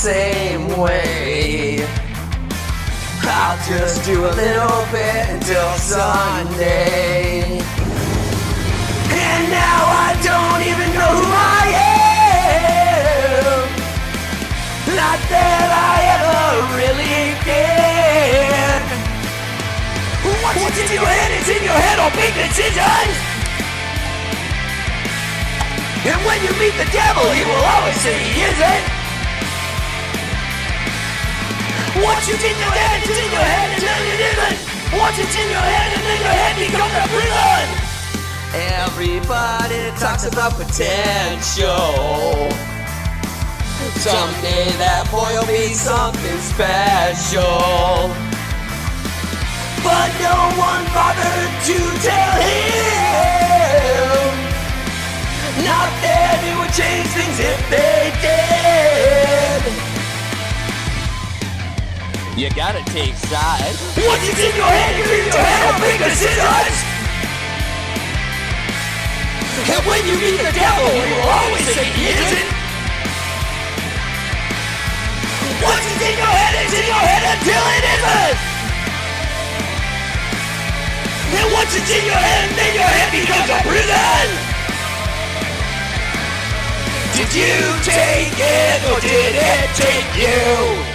same way. I'll just do a little bit until Sunday. And now I don't even know who I am. Not that I ever really did. What's in your head? It's in your head. All big decisions. And when you meet the devil, he will always say he isn't. Once it's in your head, it's in your head, and then it isn't. Once it's in your head, and then your head becomes a prison. Everybody talks about potential. Someday that boy will be something special. But no one bothered to tell him. Not that it would change things if they did. You gotta take sides. Once it's in your head, you're in your head, I'll make decisions. And when you meet the devil, he will always say he isn't. Once it's in your head, it's in your head until it isn't. And once it's in your head, then your head becomes a prison. Did you take it or did it take you?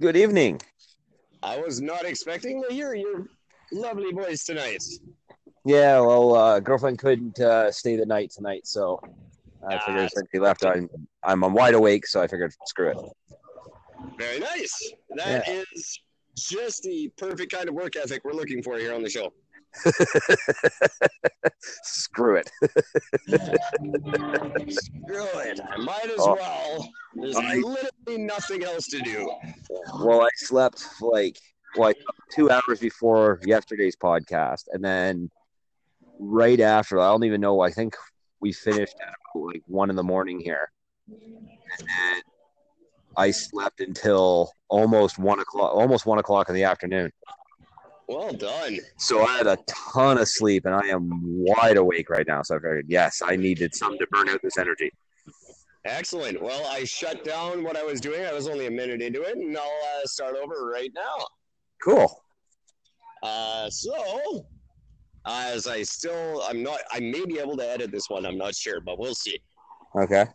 Good evening. I was not expecting to hear your lovely voice tonight. Yeah, well, uh, girlfriend couldn't uh, stay the night tonight, so I figured Ah. since she left, I'm, I'm I'm wide awake, so I figured screw it. Very nice. That is just the perfect kind of work ethic we're looking for here on the show. screw it. Screw it. I might as Oh. well. There's I- literally nothing else to do. Well, I slept like like two hours before yesterday's podcast, and then right after, I don't even know. I think we finished at like one in the morning here, and then I slept until almost one o'clock, almost one o'clock in the afternoon. Well done. So I had a ton of sleep, and I am wide awake right now. So I figured, yes, I needed something to burn out this energy. Excellent. Well, I shut down what I was doing. I was only a minute into it, and I'll uh, start over right now. Cool. Uh, so, as I still, I'm not, I may be able to edit this one. I'm not sure, but we'll see. Okay.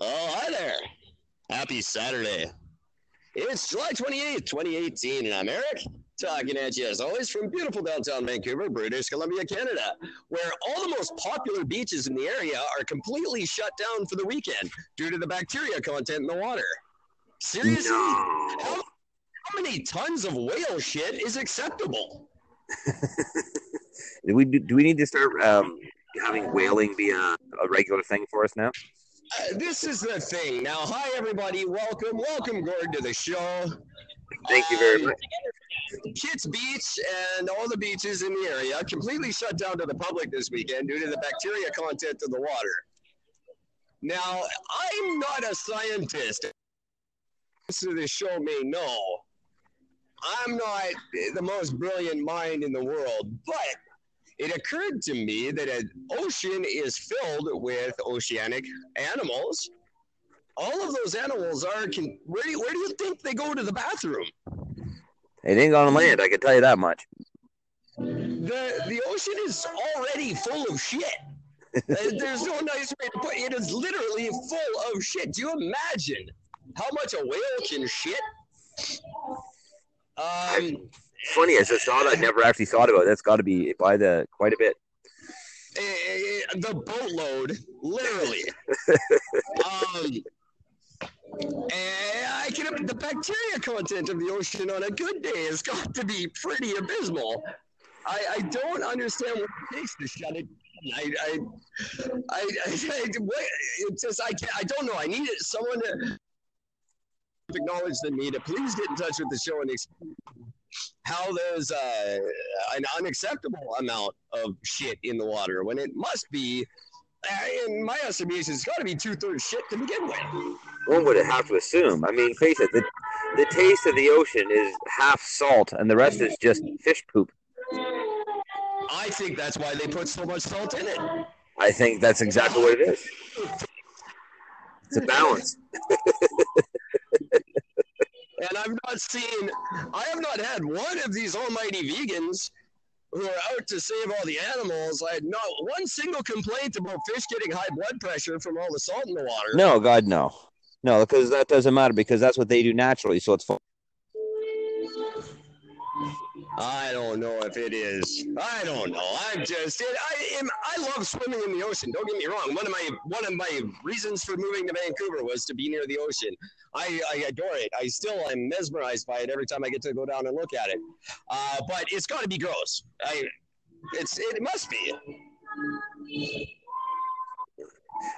Oh, hi there. Happy Saturday. It's July 28th, 2018, and I'm Eric, talking at you as always from beautiful downtown Vancouver, British Columbia, Canada, where all the most popular beaches in the area are completely shut down for the weekend due to the bacteria content in the water. Seriously? How, how many tons of whale shit is acceptable? Do we do we need to start um, having whaling be a, a regular thing for us now? Uh, this is the thing. Now, hi, everybody. Welcome. Welcome, Gord, to the show. Thank you very Um, much. Kits Beach and all the beaches in the area completely shut down to the public this weekend due to the bacteria content of the water. Now, I'm not a scientist. So the show may know. I'm not the most brilliant mind in the world, but it occurred to me that an ocean is filled with oceanic animals. All of those animals are. Can, where, do where do you think they go to the bathroom? It ain't gonna land. I can tell you that much. the the ocean is already full of shit. Uh, There's no nice way to put it. It is literally full of shit. Do you imagine how much a whale can shit? Um, Funny, it's a thought I never actually thought about. That's got to be by the quite a bit. eh, the boatload, literally. um, and I can the bacteria content of the ocean on a good day has got to be pretty abysmal. I, I don't understand what it takes to shut it. down. I I I, I, I what, it's just I can't, I don't know. I need someone to acknowledge the need to please get in touch with the show and explain how there's uh, an unacceptable amount of shit in the water when it must be. uh, In my estimation, it's got to be two thirds shit to begin with. One would have to assume. I mean, face it, the, the taste of the ocean is half salt, and the rest is just fish poop. I think that's why they put so much salt in it. I think that's exactly what it is. It's a balance. And I've not seen, I have not had one of these almighty vegans who are out to save all the animals. I had not one single complaint about fish getting high blood pressure from all the salt in the water. No, God, no, no, because that doesn't matter because that's what they do naturally. So it's. I don't know if it is. I don't know. I'm just. It, I am. I love swimming in the ocean. Don't get me wrong. One of my one of my reasons for moving to Vancouver was to be near the ocean. I, I adore it. I still am mesmerized by it every time I get to go down and look at it. Uh, but it's got to be gross. I. It's. It must be.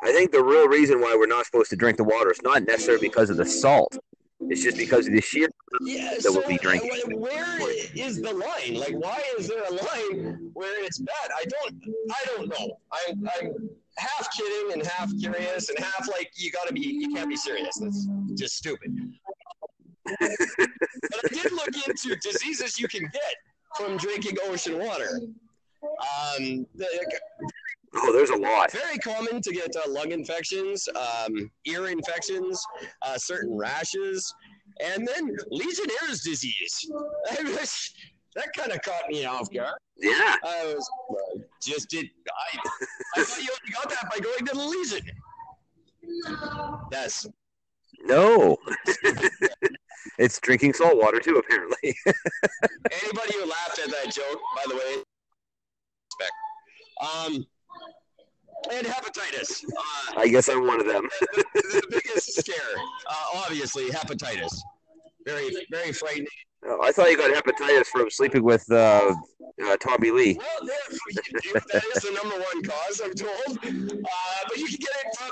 I think the real reason why we're not supposed to drink the water is not necessarily because of the salt. It's just because of the sheer. Yeah. That so we'll be drinking. where is the line? Like, why is there a line where it's bad? I don't. I don't know. I'm. I'm half kidding and half curious and half like you got to be. You can't be serious. That's just stupid. but I did look into diseases you can get from drinking ocean water. Um, the, Oh, there's a lot. very common to get uh, lung infections, um, ear infections, uh, certain rashes, and then Legionnaire's disease. That kind of caught me off guard. Yeah. I was uh, just did. I, I thought you only got that by going to the Legion. That's No. it's drinking salt water too, apparently. anybody who laughed at that joke, by the way. Respect. Um, and hepatitis. Uh, I guess I'm one of them. the, the biggest scare, uh, obviously, hepatitis. Very, very frightening. Oh, I thought you got hepatitis from sleeping with uh, uh, Tommy Lee. Well, that is the number one cause, I'm told. Uh, but you can get it from.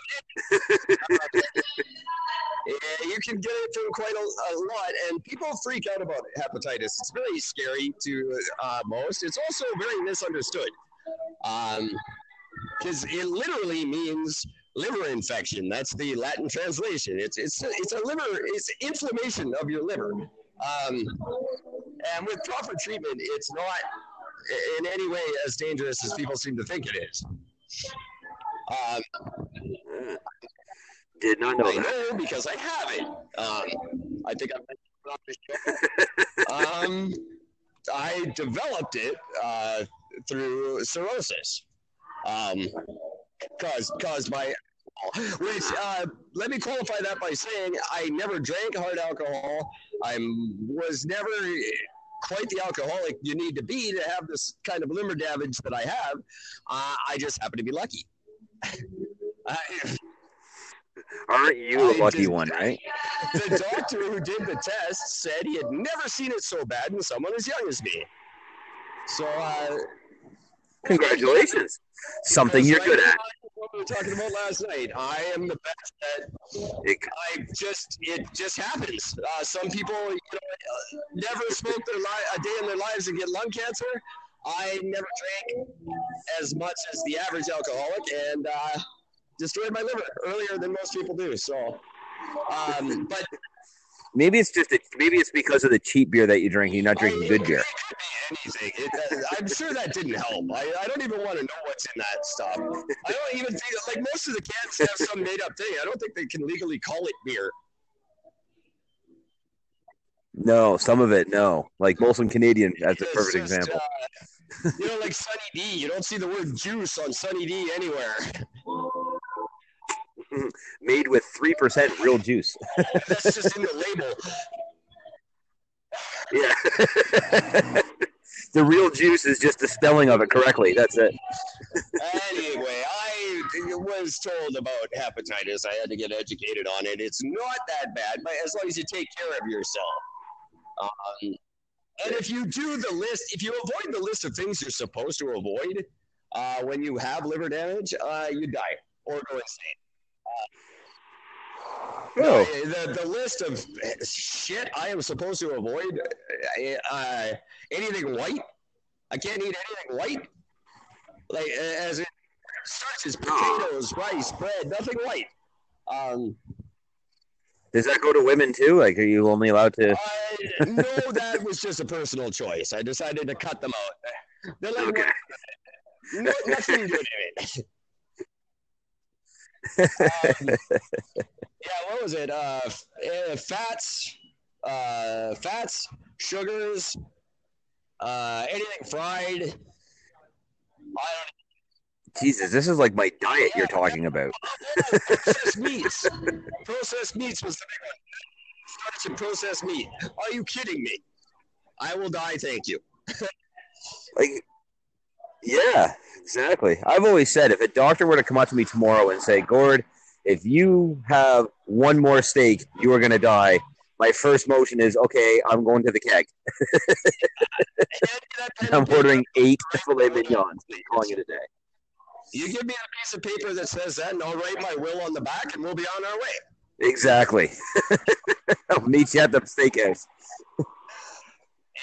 yeah, you can get it from quite a, a lot, and people freak out about hepatitis. It's very scary to uh, most. It's also very misunderstood, because it literally means liver infection. That's the Latin translation. It's it's it's a liver. It's inflammation of your liver. Um, and with proper treatment, it's not in any way as dangerous as people seem to think it is. Um, Did not know I that. know because I have it. Um, I think I've mentioned it on the show. um, I developed it uh, through cirrhosis, um, caused caused by. Which uh, let me qualify that by saying I never drank hard alcohol. I was never quite the alcoholic you need to be to have this kind of liver damage that I have. Uh, I just happen to be lucky. I, Aren't you a lucky did- one, right? the doctor who did the test said he had never seen it so bad in someone as young as me. So, uh, Congratulations. Something you're good at. What we were talking about last night. I am the best at. It- I just it just happens. Uh, some people, you know, uh, never smoke their li- a day in their lives and get lung cancer. I never drank as much as the average alcoholic, and uh, destroyed my liver earlier than most people do. So, um, but Maybe it's just maybe it's because of the cheap beer that you drink. You're not drinking good beer. It anything. It, I'm sure that didn't help. I, I don't even want to know what's in that stuff. I don't even think like most of the cans have some made up thing. I don't think they can legally call it beer. No, some of it, no. Like Molson Canadian, that's a perfect just, example. uh, you know, like Sunny D. You don't see the word juice on Sunny D anywhere. Made with three percent real juice. That's just in the label. Yeah. the real juice is just the spelling of it correctly. That's it. Anyway, I was told about hepatitis. I had to get educated on it. It's not that bad, but as long as you take care of yourself. Um, and if you do the list, if you avoid the list of things you're supposed to avoid uh, when you have liver damage, uh, you die or go insane. Uh, the, the list of shit I am supposed to avoid uh, anything white. I can't eat anything white. Like as it starches, potatoes, rice, bread, nothing white. Um, does that go to women too? Like, are you only allowed to? I, no, that was just a personal choice. I decided to cut them out. They're like, Okay. no, nothing good in it. Um, yeah, what was it? Uh, uh, fats, uh, fats, sugars, uh, anything fried. I Jesus, this is like my diet you're talking about. Processed meats. Processed meats was the big one. Starch and processed meat. Are you kidding me? I will die, thank you. Like, yeah, exactly. I've always said if a doctor were to come up to me tomorrow and say, Gord, if you have one more steak, you are going to die. My first motion is, okay, I'm going to the keg. I'm ordering eight filet mignons and calling it a day. You give me a piece of paper that says that, and I'll write my will on the back, and we'll be on our way. Exactly. I'll meet you at the steakhouse.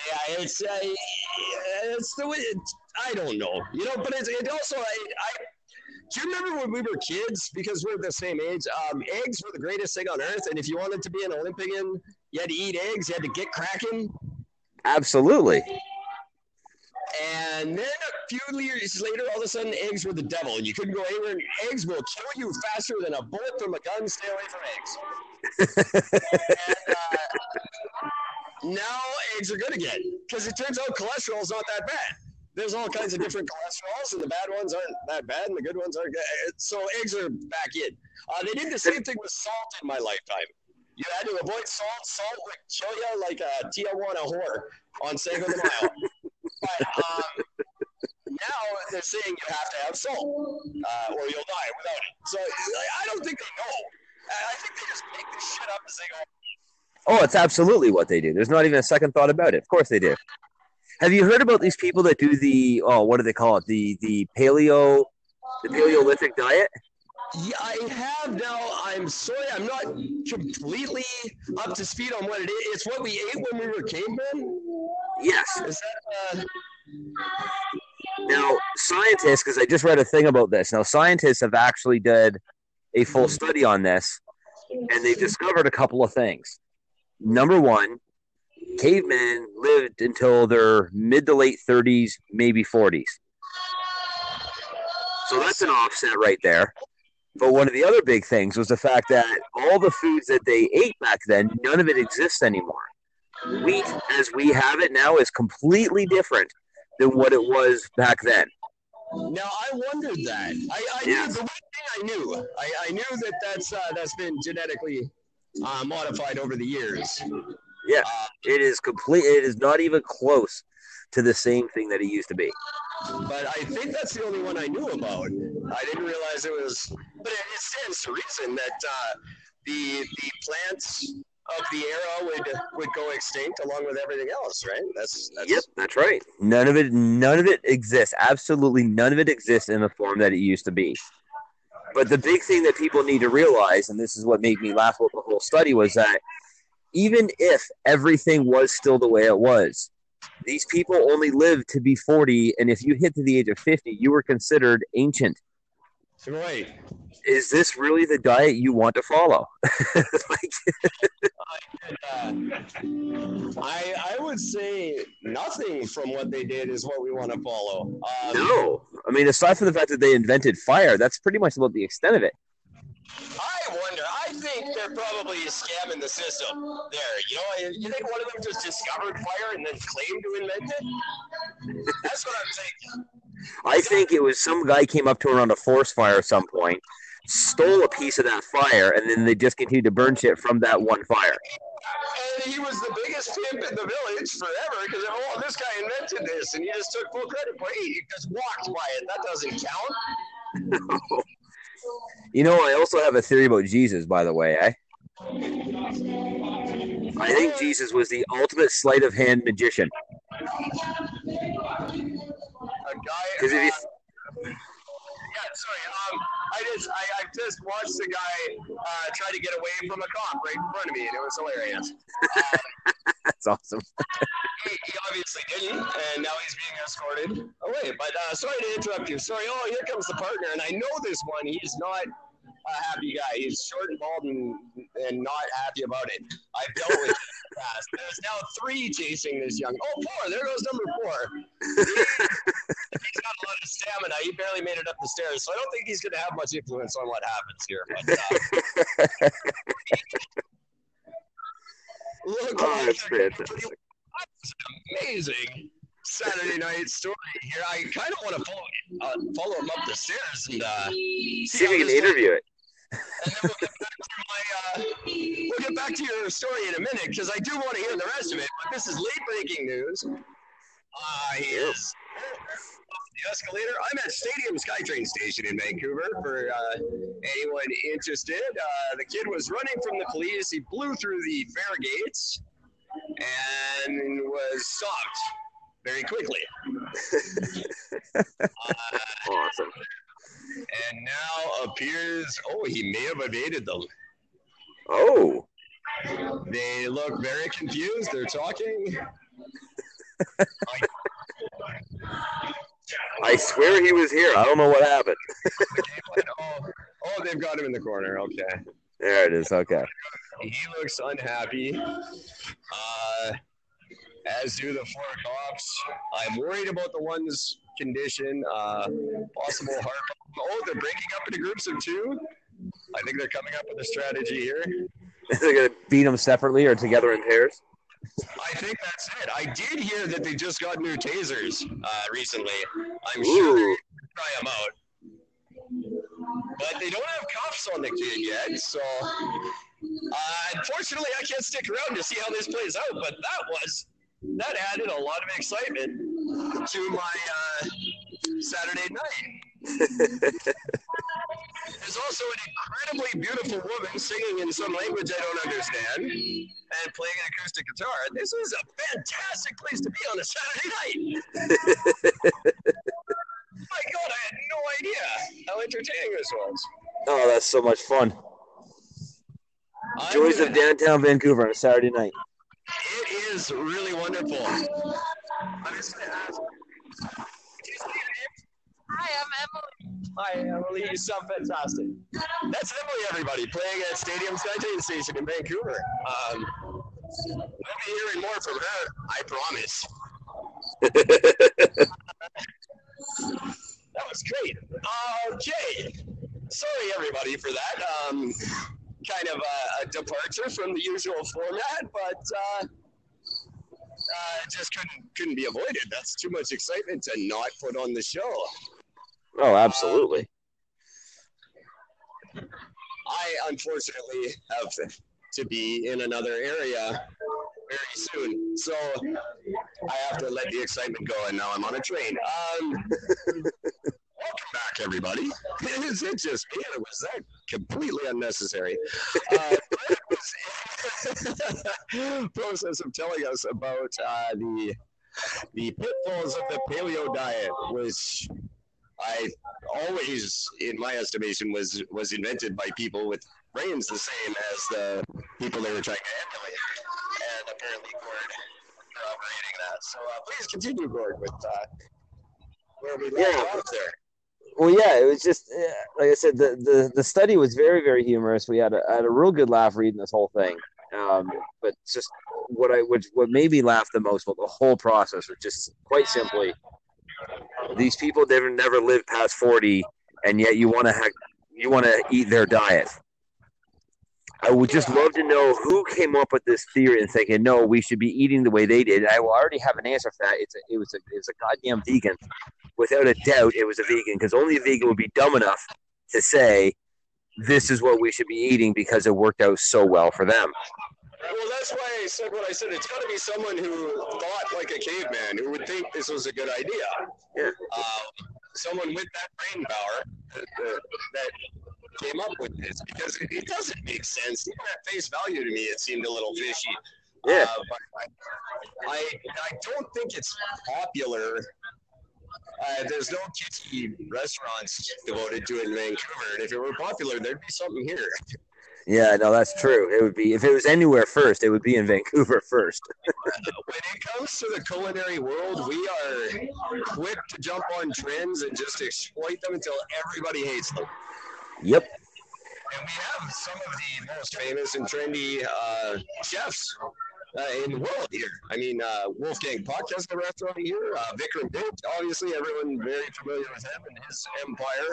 Yeah, it's uh, it's the way. It's, I don't know, you know, but it's it also. I, I do you remember when we were kids? Because we're the same age. Um, eggs were the greatest thing on earth, and if you wanted to be an Olympian, you had to eat eggs. You had to get cracking. Absolutely. And then a few years later, all of a sudden, eggs were the devil, and you couldn't go anywhere. Eggs will kill you faster than a bullet from a gun. Stay away from eggs. and, uh, now eggs are good again because it turns out cholesterol is not that bad. There's all kinds of different cholesterols, and the bad ones aren't that bad, and the good ones are good. So eggs are back in. Uh, they did the same thing with salt in my lifetime. You had to avoid salt. Salt would kill you like a Tijuana whore on Cinco de but um, now they're saying you have to have salt, uh, or you'll die without it. So I don't think they know. I I think they just make this shit up as they go. Oh, it's absolutely what they do. There's not even a second thought about it. Of course they do. Have you heard about these people that do the oh, what do they call it? The the paleo the paleolithic diet? Yeah, I have now. I'm sorry, I'm not completely up to speed on what it is. It's what we ate when we were cavemen. Yes. Is that? Uh, Now, scientists, because I just read a thing about this. Now, scientists have actually did a full study on this, and they've discovered a couple of things. Number one, cavemen lived until their mid to late 30s, maybe 40s. So that's an offset right there. But one of the other big things was the fact that all the foods that they ate back then, none of it exists anymore. Wheat, as we have it now, is completely different than what it was back then. now I wondered that. I, I Yeah. knew the one thing I knew. I, I knew that that's uh, that's been genetically uh, modified over the years. Yeah. Uh, It is complete. It is not even close to the same thing that it used to be. but I think that's the only one I knew about. I didn't realize it was. But it, stands to reason that uh, the the plants of the era would would go extinct along with everything else, right? That's that's Yep, that's right. None of it. None of it exists. Absolutely none of it exists in the form that it used to be. But the big thing that people need to realize, and this is what made me laugh about the whole study, was that even if everything was still the way it was, these people only lived to be 40, and if you hit to the age of 50, you were considered ancient. Right. Is this really the diet you want to follow? like, I I would say nothing from what they did is what we want to follow. Um, no. I mean, aside from the fact that they invented fire, that's pretty much about the extent of it. I wonder. I think they're probably scamming the system there. You know, you think one of them just discovered fire and then claimed to invent it? That's what I'm thinking. I think it was some guy came up to around a forest fire at some point, stole a piece of that fire, and then they just continued to burn shit from that one fire. And he was the biggest pimp in the village forever because oh, this guy invented this, and he just took full credit. for it. he just walked by it. That doesn't count. You know, I also have a theory about Jesus, by the way, eh? I think Jesus was the ultimate sleight of hand magician. A guy. Because if you, uh, yeah, sorry. Um, I just I, I just watched a guy uh, try to get away from a cop right in front of me, and it was hilarious. that's awesome. He, he obviously didn't, and now he's being escorted away. But uh, sorry to interrupt you. Sorry. Oh, here comes the partner, and I know this one. He's not a happy guy. He's short and bald and, and not happy about it. I've dealt with. fast. There's now three chasing this young. Oh, four. There goes number four. He, he's got a lot of stamina. He barely made it up the stairs, so I don't think he's going to have much influence on what happens here. But, uh, look Oh, that's fantastic. That's amazing Saturday night story here. I kind of want to follow, uh, follow him up the stairs and uh, see, See if we can interview it. And then we'll get back to my, uh, we'll get back to your story in a minute because I do want to hear the rest of it. But this is late breaking news. Uh, he is the escalator. I'm at Stadium SkyTrain Station in Vancouver. For uh, anyone interested, uh, the kid was running from the police. He blew through the fare gates and was stopped very quickly. Awesome. And now appears, oh, he may have evaded them. Oh, They look very confused. They're talking. I swear he was here. I don't know what happened. oh, oh, they've got him in the corner. Okay. There it is. Okay. He looks unhappy. Uh, as do the four cops. I'm worried about the one's condition. Uh, possible heart. Oh, they're breaking up into groups of two. I think they're coming up with a strategy here. They're gonna beat them separately or together in pairs. I think that's it. I did hear that they just got new tasers uh, recently. I'm sure they're gonna try them out. But they don't have cuffs on the kid yet, so uh, unfortunately I can't stick around to see how this plays out. But that was that added a lot of excitement to my uh, Saturday night. There's also an incredibly beautiful woman singing in some language I don't understand and playing an acoustic guitar. This is a fantastic place to be on a Saturday night. My God, I had no idea how entertaining this was. Oh, that's so much fun. I'm Joys gonna- of downtown Vancouver on a Saturday night. It is really wonderful. I'm just going to ask. Could you say your name? Hi, I'm Emily. Hi, Emily. You sound fantastic. That's Emily, everybody, playing at Stadium SkyTrain Station in Vancouver. Um, we'll be hearing more from her, I promise. That was great. Okay. Sorry, everybody, for that. Um, kind of a, a departure from the usual format, but uh, uh, just couldn't couldn't be avoided. That's too much excitement to not put on the show. Oh, absolutely. I unfortunately have to be in another area very soon, so I have to let the excitement go. And now I'm on a train. Um, back, everybody. Is it just me, or was that completely unnecessary? Uh, was process of telling us about uh, the the pitfalls of the paleo diet, which I always, in my estimation, was was invented by people with brains the same as the people they were trying to emulate, and apparently Gord corroborating that. So uh, please continue, Gord, with uh, where we left Yeah. off there. Well, yeah, it was just eh, like I said. The, the the study was very very humorous. We had a had a real good laugh reading this whole thing. Um, but just what I which what made me laugh the most about the whole process was just quite simply these people never never lived past forty, and yet you want to ha- you want to eat their diet. I would just love to know who came up with this theory and thinking, no, we should be eating the way they did. I will already have an answer for that. It's a, it was a it was a goddamn vegan without a doubt it was a vegan because only a vegan would be dumb enough to say this is what we should be eating because it worked out so well for them. Well, that's why I said what I said. It's got to be someone who thought like a caveman, who would think this was a good idea. Yeah. Um, someone with that brain power that, that, that came up with this, because it, it doesn't make sense. Even at face value to me, it seemed a little fishy. Yeah. Uh, but I, I, I don't think it's popular. Uh, there's no QT restaurants devoted to it in Vancouver, and if it were popular, there'd be something here. Yeah, no, that's true. It would be if it was anywhere first, it would be in Vancouver first. when it comes to the culinary world, we are quick to jump on trends and just exploit them until everybody hates them. Yep. And we have some of the most famous and trendy uh, chefs uh, in the world here. I mean, uh, Wolfgang Puck has the restaurant here. Uh, Vikram Bint, obviously, everyone very familiar with him and his empire.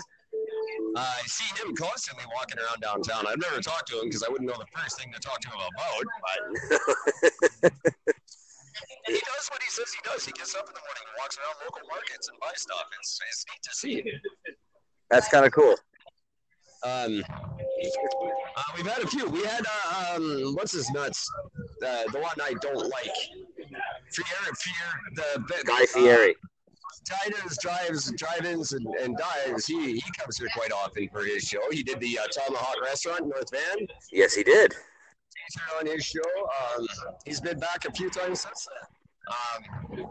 Uh, I see him constantly walking around downtown. I've never talked to him because I wouldn't know the first thing to talk to him about. But he does what he says he does. He gets up in the morning and walks around local markets and buys stuff. It's, it's neat to see. That's kind of cool. Um, uh, we've had a few. We had uh, um, what's his nuts? Uh, the one I don't like. Fieri, Fieri, the Guy Fieri. Diners, drives, drive-ins, and, and dives. He he comes here quite often for his show. He did the uh, Tomahawk Restaurant in North Van. Yes, he did. He's here on his show. Um, he's been back a few times since then. Um,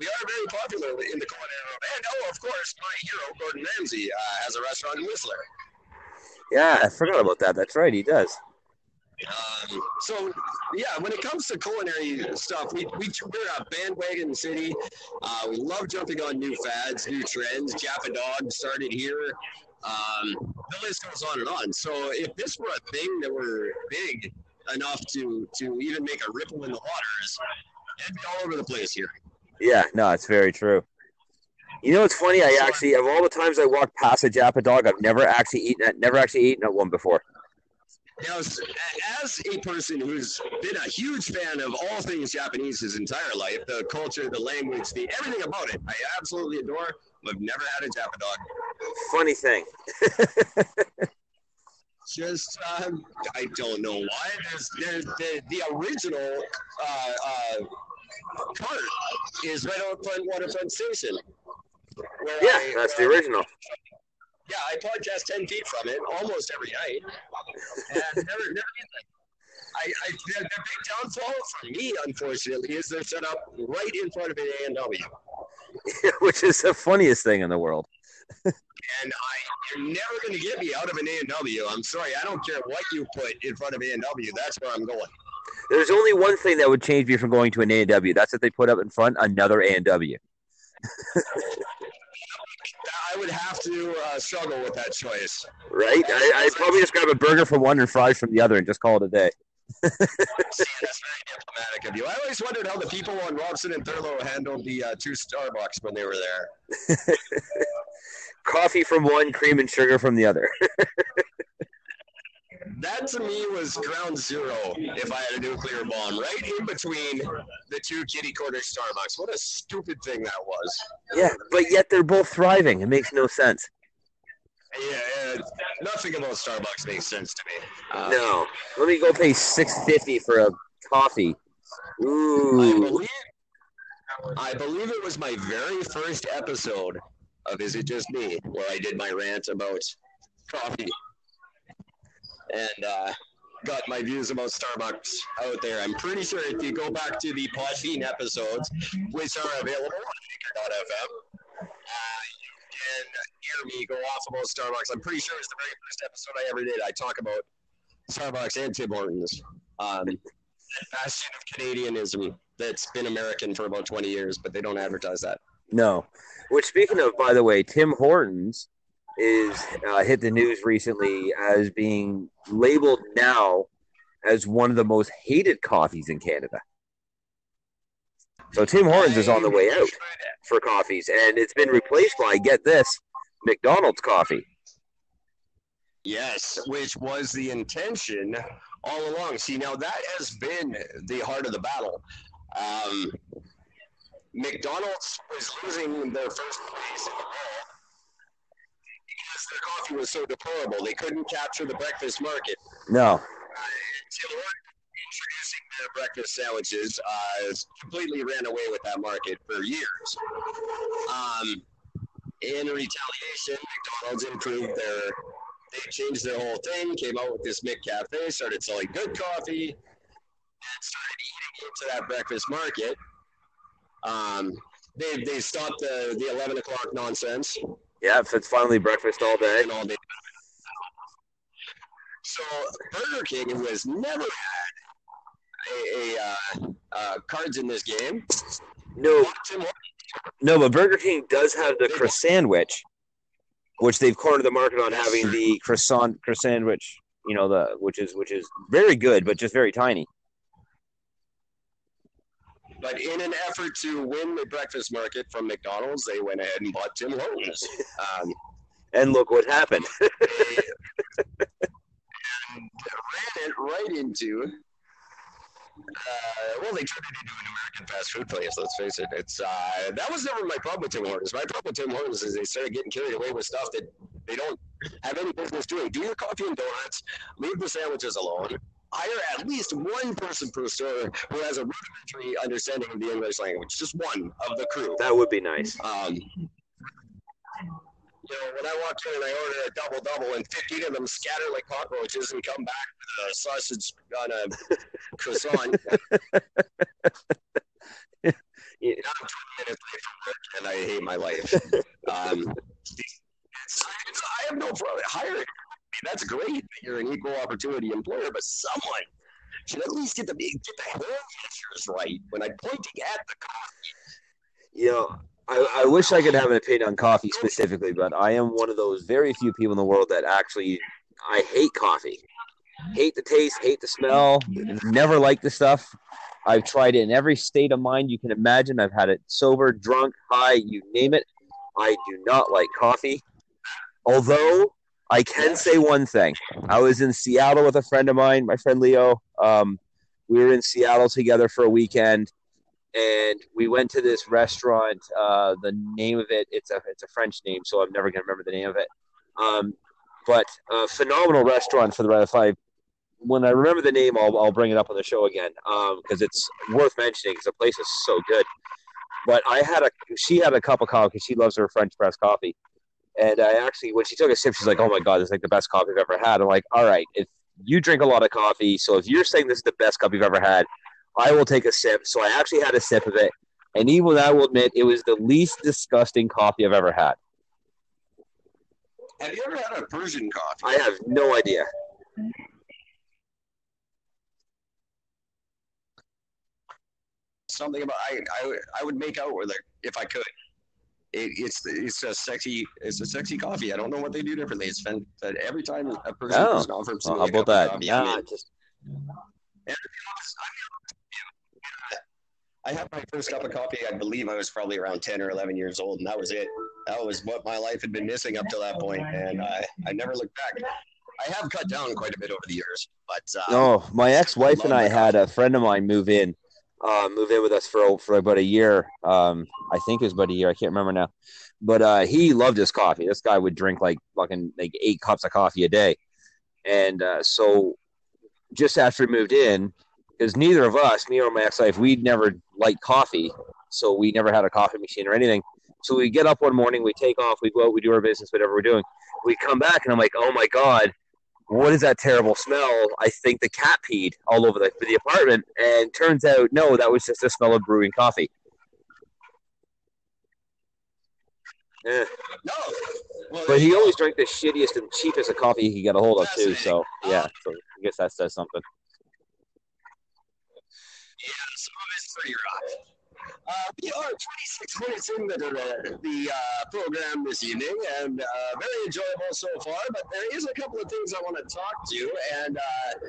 we are very popular in the world. And oh, of course, my hero Gordon Ramsay uh, has a restaurant in Whistler. Yeah, I forgot about that. That's right, he does. Um, so yeah, when it comes to culinary stuff, we, we we're a bandwagon city. Uh, we love jumping on new fads, new trends. Japadog started here. Um, the list goes on and on. So if this were a thing that were big enough to to even make a ripple in the waters, it'd be all over the place here. Yeah, no, it's very true. You know what's funny? I actually, of all the times I walked past a Japadog, I've never actually eaten. Never actually eaten at one before. Now, as as a person who's been a huge fan of all things Japanese his entire life, the culture, the language, the everything about it, I absolutely adore. I've never had a Japadog. Funny thing. Just, um, I don't know why. There's, there's the, the original uh, uh, cart is right out front Waterfront Station. Yeah, I, that's the original. Yeah, I podcast 10 feet from it almost every night. And never, never. I, I, the, the big downfall for me, unfortunately, is they're set up right in front of an A&W. Which is the funniest thing in the world. And I, you're never going to get me out of an A&W. I'm sorry. I don't care what you put in front of A&W. That's where I'm going. There's only one thing that would change me from going to an A and W. That's if they put up in front another A and W. I would have to uh, struggle with that choice. Right? I, I'd probably just grab a burger from one and fries from the other and just call it a day. See, that's very diplomatic of you. I always wondered how the people on Robson and Thurlow handled the uh, two Starbucks when they were there. Coffee from one, cream and sugar from the other. That to me was ground zero if I had a nuclear bomb, right in between the two kitty corner Starbucks. What a stupid thing that was. yeah, but yet they're both thriving. It makes no sense. Yeah, yeah, nothing about Starbucks makes sense to me. Uh, No. Let me go pay six fifty for a coffee. I Ooh. believe, I believe it was my very first episode of Is It Just Me where I did my rant about coffee and uh, got my views about Starbucks out there. I'm pretty sure if you go back to the Podbean episodes, which are available on Anchor.fm, uh, you can hear me go off about Starbucks. I'm pretty sure it's the very first episode I ever did. I talk about Starbucks and Tim Hortons. Um, that bastion of Canadianism that's been American for about 20 years, but they don't advertise that. No. Which, speaking of, by the way, Tim Hortons is uh, hit the news recently as being labeled now as one of the most hated coffees in Canada. So Tim Hortons is on the way out for coffees, and it's been replaced by get this McDonald's coffee. Yes, which was the intention all along. See, now that has been the heart of the battle. Um, McDonald's was losing their first place in the world because their coffee was so deplorable. They couldn't capture the breakfast market. No, Tim introducing their breakfast sandwiches uh, completely ran away with that market for years. Um, in retaliation, McDonald's improved their. They changed their whole thing, came out with this McCafe, started selling good coffee, and started eating into that breakfast market. Um, they, they stopped the, the 11 o'clock nonsense yeah, if it's finally breakfast all day. and all day. So Burger King, who has never had a, a uh, uh, cards in this game, No, bought Tim Hortons. no, but Burger King does have the croissant sandwich, which they've cornered the market on having the croissant croissant sandwich. You know the which is which is very good, but just very tiny. But in an effort to win the breakfast market from McDonald's, they went ahead and bought Tim Hortons. Um, And look what happened. they and ran it right into. Uh, well, they turned it into an American fast food place. Let's face it. It's uh, that was never my problem with Tim Hortons. My problem with Tim Hortons is they started getting carried away with stuff that they don't have any business doing. Do your coffee and donuts. Leave the sandwiches alone. Hire at least one person per store who has a rudimentary understanding of the English language. Just one of the crew. That would be nice. Um, you know, when I walk in and I order a double double, and 15 of them scatter like cockroaches and come back with a sausage on a croissant. Yeah. I'm 20 minutes late from work, and I hate my life. Um, it's, it's, I have no problem hiring. That's great that you're an equal opportunity employer, but someone should at least get the get the hand gestures right when I'm pointing at the coffee. You know, I, I wish I could have an opinion on coffee specifically, but I am one of those very few people in the world that actually I hate coffee. Hate the taste, hate the smell, never like the stuff. I've tried it in every state of mind you can imagine. I've had it sober, drunk, high, you name it. I do not like coffee. Although I can say one thing. I was in Seattle with a friend of mine, my friend Leo. Um, we were in Seattle together for a weekend and we went to this restaurant. Uh, the name of it it's a it's a French name, so I'm never gonna remember the name of it. Um, but a phenomenal restaurant for the if I when I remember the name, I'll I'll bring it up on the show again because it's worth mentioning because the place is so good. But I had a she had a cup of coffee. Because she loves her French press coffee, and I actually when she took a sip, she's like, "Oh my god, this is like the best coffee I've ever had." I'm like, "All right, if you drink a lot of coffee, so if you're saying this is the best cup you've ever had." I will take a sip. So I actually had a sip of it. And even I will admit, it was the least disgusting coffee I've ever had. Have you ever had a Persian coffee? I have no idea. Something about I, I I would make out with it if I could. It, it's it's a sexy it's a sexy coffee. I don't know what they do differently. It's been that every time a person Oh. person offers Well, how about that? coffee, I'm Nah, in. I had my first cup of coffee. I believe I was probably around ten or eleven years old, and that was it. That was what my life had been missing up to that point, and I I never looked back. I have cut down quite a bit over the years, but uh, no. My ex-wife and I had a friend of mine move in, uh, move in with us for for about a year. Um, I think it was about a year. I can't remember now. But uh, he loved his coffee. This guy would drink like fucking like eight cups of coffee a day, and uh, so just after we moved in, because neither of us, me or my ex-wife, we'd never liked coffee, so we never had a coffee machine or anything. So we get up one morning, we take off, we go out, we do our business, whatever we're doing. We come back, and I'm like, oh my god, what is that terrible smell? I think the cat peed all over the, the apartment, and turns out no, that was just the smell of brewing coffee. Yeah. no. Well, But he always drank the shittiest and cheapest of coffee he could get a hold of too. So yeah, so I guess that says something. Yeah, some of it's pretty rough. Uh, we are 26 minutes into the, the uh, program this evening, and uh, very enjoyable so far. But there is a couple of things I want to talk to, and uh,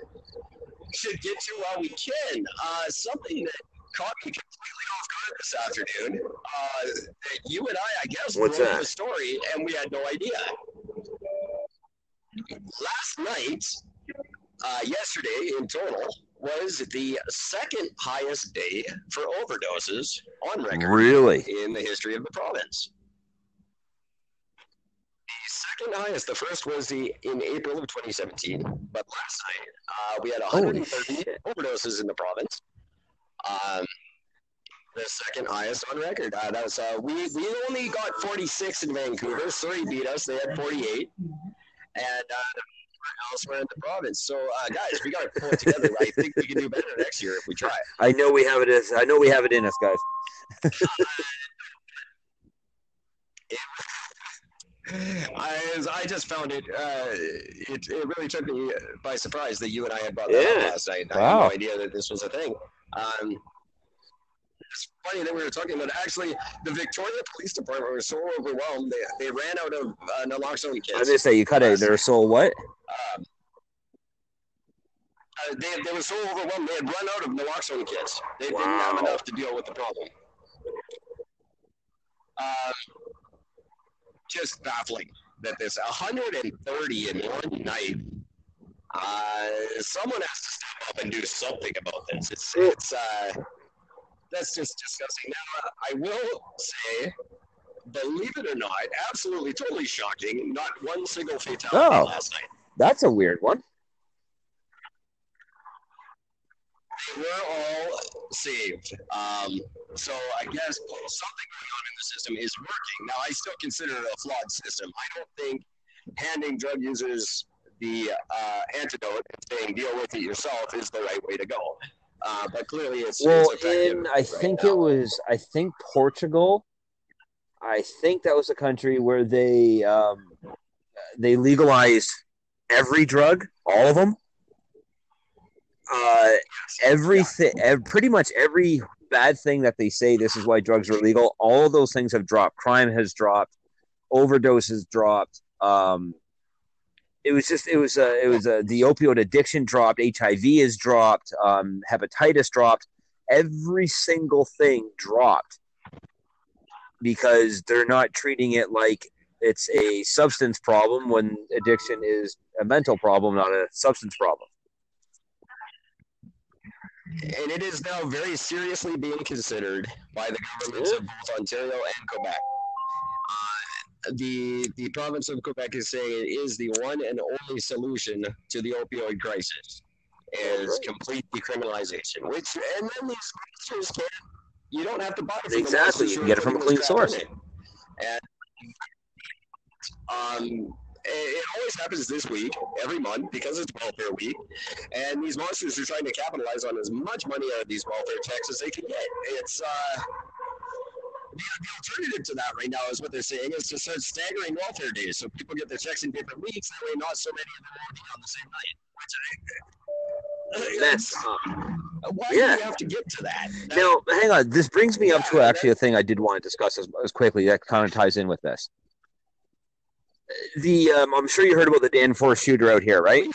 should get to while we can. Uh, something that caught me completely off guard this afternoon. Uh, that you and I, I guess, What's wrote that? the story, and we had no idea. Last night, uh, yesterday in total, was the second highest day for overdoses on record Really? in the history of the province. The second highest, the first was the in April of 2017, but last night uh, we had 130 shit. overdoses in the province. Um, the second highest on record. Uh, that was uh, we we only got 46 in Vancouver. Surrey beat us; they had 48, and uh, elsewhere in the province. So, uh, guys, we got to pull it together. I think we can do better next year if we try. I know we have it. As, I know we have it in us, guys. I, I just found it, uh, it. It really took me by surprise that you and I had brought that Yeah. up last night. I Wow. had no idea that this was a thing. Um, it's funny that we were talking about. Actually, the Victoria Police Department was so overwhelmed they, they ran out of uh, naloxone I was kits. gonna say you cut it. They're so what? Um, uh, they, they were so overwhelmed they had run out of naloxone kits. They didn't have enough to deal with the problem. Uh, just baffling that this 130 in one night. Uh, someone has to step up and do something about this. It's it's uh, that's just disgusting. Now I will say, believe it or not, absolutely totally shocking. Not one single fatality Oh. last night. That's a weird one. They were all saved. Um, so I guess something going on in the system is working. Now I still consider it a flawed system. I don't think handing drug users the uh, antidote and saying deal with it yourself is the right way to go. Uh, but clearly, it's, Well, it's in I right think now. it was I think Portugal. I think that was a country where they um, they legalized every drug, all of them. Uh, everything, ev- pretty much every bad thing that they say this is why drugs are illegal. All of those things have dropped. Crime has dropped. Overdoses dropped. Um, it was just it was uh, it was uh, the opioid addiction dropped. HIV is dropped. Um, hepatitis dropped. Every single thing dropped because they're not treating it like it's a substance problem when addiction is a mental problem, not a substance problem. and it is now very seriously being considered by the governments of both Ontario and Quebec. The the province of Quebec is saying it is the one and only solution to the opioid crisis is complete decriminalization. Which and then these monsters can you don't have to buy it Exactly, you can get it from a clean this crap in source. And um, it always happens this week, every month, because it's welfare week. And these monsters are trying to capitalize on as much money out of these welfare checks as they can get. It's uh, the, the alternative to that right now is what they're saying is to start staggering welfare days, so people get their checks in different weeks. That way, not so many of them working on the same night. Which I, That's it's- uh, why yeah. do we have to get to that? That- now. Hang on. This brings me up to actually a thing I did want to discuss as, as quickly that kind of ties in with this. The um, I'm sure you heard about the Danforth shooter out here, right?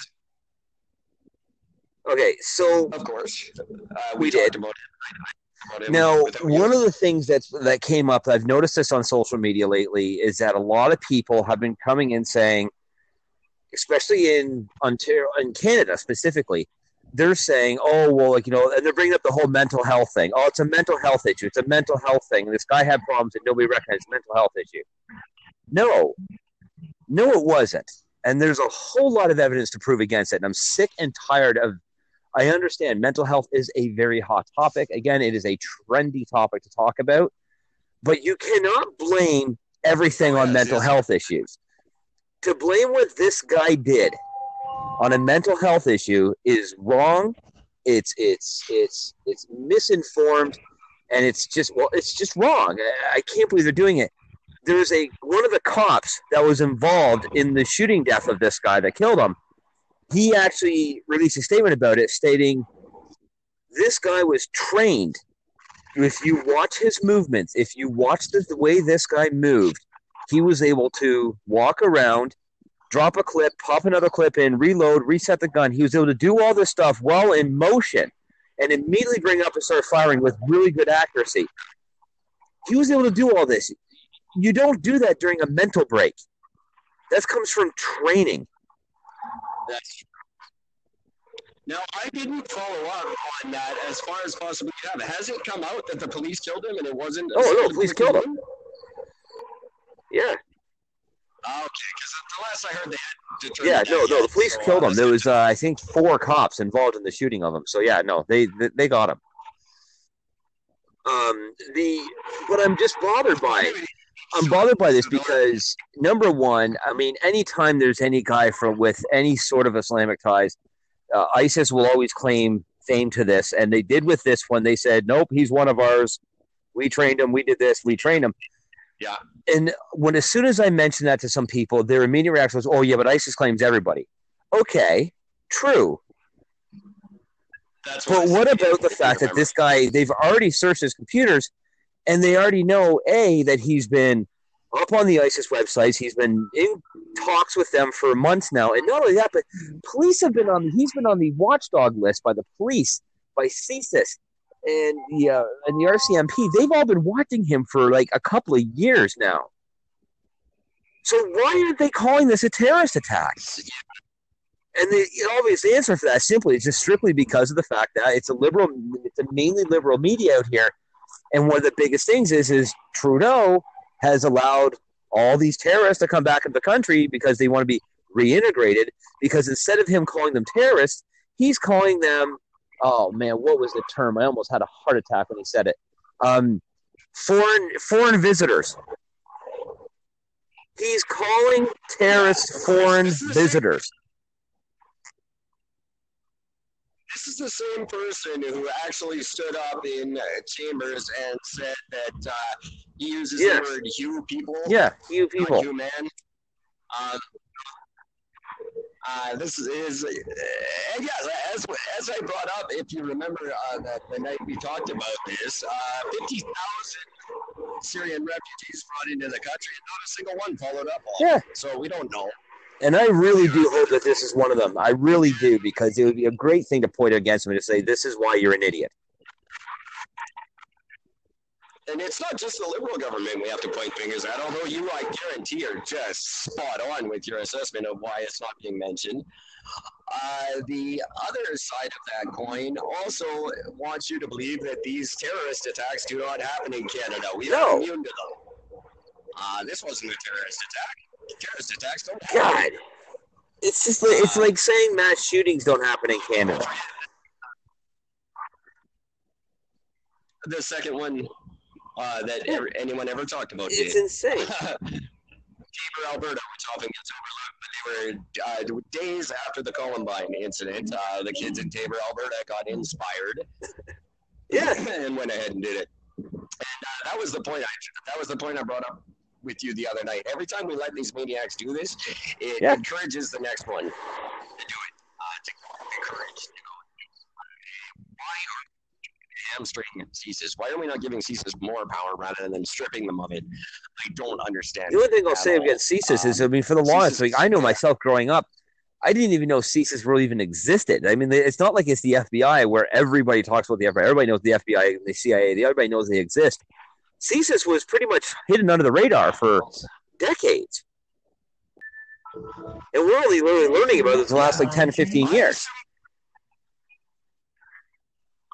Okay, so of course, uh, We we, did. about it. Now, one of the things that's that came up, I've noticed this on social media lately, is that a lot of people have been coming in saying, especially in Ontario, in Canada specifically, they're saying, "Oh, well, like you know," and they're bringing up the whole mental health thing. Oh, it's a mental health issue. It's a mental health thing. This guy had problems and nobody recognized mental health issue. No, no, it wasn't. And there's a whole lot of evidence to prove against it. And I'm sick and tired of I understand mental health is a very hot topic. Again, it is a trendy topic to talk about, but you cannot blame everything on mental health issues. To blame what this guy did on a mental health issue is wrong. It's it's it's it's misinformed, and it's just well, it's just wrong. I, I can't believe they're doing it. There's a one of the cops that was involved in the shooting death of this guy that killed him he actually released a statement about it stating this guy was trained. If you watch his movements if you watch the, the way this guy moved he was able to walk around drop a clip pop another clip in reload reset the gun. He was able to do all this stuff while in motion and immediately bring up and start firing with really good accuracy. He was able to do all this. You don't do that during a mental break. That comes from training That's now I didn't follow up on that as far as possibly you have. Has it come out that the police killed him and it wasn't? Oh, no, police killed him. yeah Oh, okay, because the last I heard, they had determined Yeah, no, no. The police so, killed him. There was, uh, I think, four cops involved in the shooting of him. So yeah, no, they they, they got him. Um, the but I'm just bothered by it. I'm bothered by this because number one, I mean, anytime there's any guy from with any sort of Islamic ties, uh, ISIS will always claim fame to this, and they did with this one. They said, "Nope, he's one of ours. We trained him. We did this. We trained him." Yeah. And when as soon as I mentioned that to some people, their immediate reaction was, "Oh yeah, but ISIS claims everybody." Okay, true. That's But what about the fact that this guy, they've already searched his computers and they already know A, that he's been up on the ISIS websites. He's been in talks with them for months now, and not only that, but police have been on. He's been on the watchdog list by the police, by CSIS, and the uh, and the RCMP. They've all been watching him for like a couple of years now. So why aren't they calling this a terrorist attack? And the obvious answer for that simply is just strictly because of the fact that it's a liberal, it's a mainly liberal media out here, and one of the biggest things is is Trudeau has allowed all these terrorists to come back into the country because they want to be reintegrated. Because instead of him calling them terrorists, he's calling them, oh man, what was the term? I almost had a heart attack when he said it. Um, foreign foreign visitors. He's calling terrorists foreign visitors. This is the same person who actually stood up in uh, chambers and said that uh, he uses Yeah. the word "you people." Yeah, you people. you man. Um, uh, this is, uh, and yes, as, as I brought up, if you remember uh, that the night we talked about this, uh, 50,000 Syrian refugees brought into the country, and not a single one followed up on. Yeah. So we don't know. And I really do hope that this is one of them. I really do because it would be a great thing to point against him and to say, "This is why you're an idiot." And it's not just the liberal government we have to point fingers at, although you, I guarantee, are just spot on with your assessment of why it's not being mentioned. Uh, the other side of that coin also wants you to believe that these terrorist attacks do not happen in Canada. We No. are immune to them. Uh, this wasn't a terrorist attack. Terrorist attacks don't happen. God, it's just like, it's like saying mass shootings don't happen in Canada. The second one uh, that ever, anyone ever talked about It's did. insane. Taber, Alberta, which often gets overlooked, but they were uh, days after the Columbine incident. Uh, the kids in Taber, Alberta, got inspired Yeah, and went ahead and did it. And uh, that was the point. I, that was the point I brought up with you the other night. Every time we let these maniacs do this, it Yeah. encourages the next one to do it. Uh, to encourage. You know, why are we hamstringing CSIS? Why are we not giving CSIS more power rather than stripping them of it? I don't understand. the only thing I'll say all. against CSIS is, I mean, for the longest, CSIS like I know myself growing up, I didn't even know CSIS really even existed. I mean, it's not like it's the FBI where everybody talks about the FBI. Everybody knows the FBI, the CIA, the everybody knows they exist. CSIS was pretty much hidden under the radar for decades. And we're only really learning about it the last like 10, 15 years.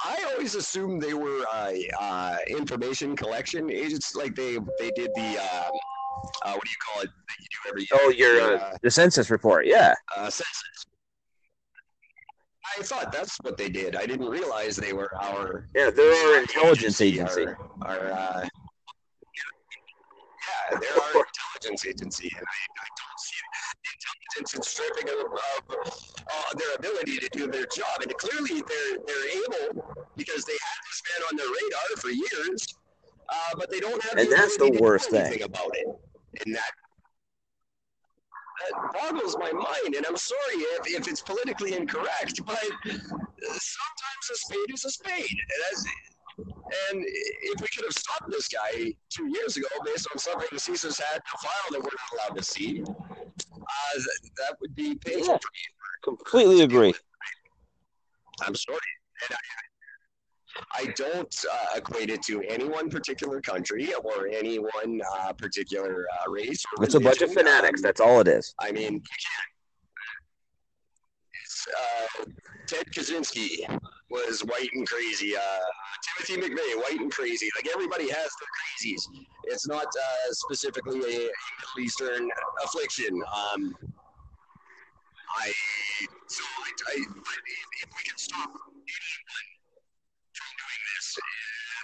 I always assumed they were uh, uh, information collection agents, like they they did the uh, uh, what do you call it that you do every year? Oh, your The, uh, the census report, yeah. uh, census. I thought that's what they did. I didn't realize they were our Yeah, they're our intelligence agency. Our, our uh, yeah, they're our intelligence agency, and I, I don't see intelligence and stripping of, of uh, their ability to do their job. And clearly, they're they're able because they had this man on their radar for years, uh, but they don't have. And the that's the ability to do worst thing. about it, and that. That boggles my mind, and I'm sorry if, if it's politically incorrect, but sometimes a spade is a spade. And, and if we could have stopped this guy two years ago based on something the CSIS had to file that we're not allowed to see, uh, th- that would be painful Yeah. for me. Completely agree. I'm sorry. And I, I don't uh, equate it to any one particular country or any one uh, particular uh, race. It's a bunch of fanatics. Um, That's all it is. I mean. It's, uh, Ted Kaczynski was white and crazy. Uh, Timothy McVeigh, white and crazy. Like everybody has their crazies. It's not uh, specifically a, Middle Eastern affliction. Um, I so I, I but if, if we can stop anyone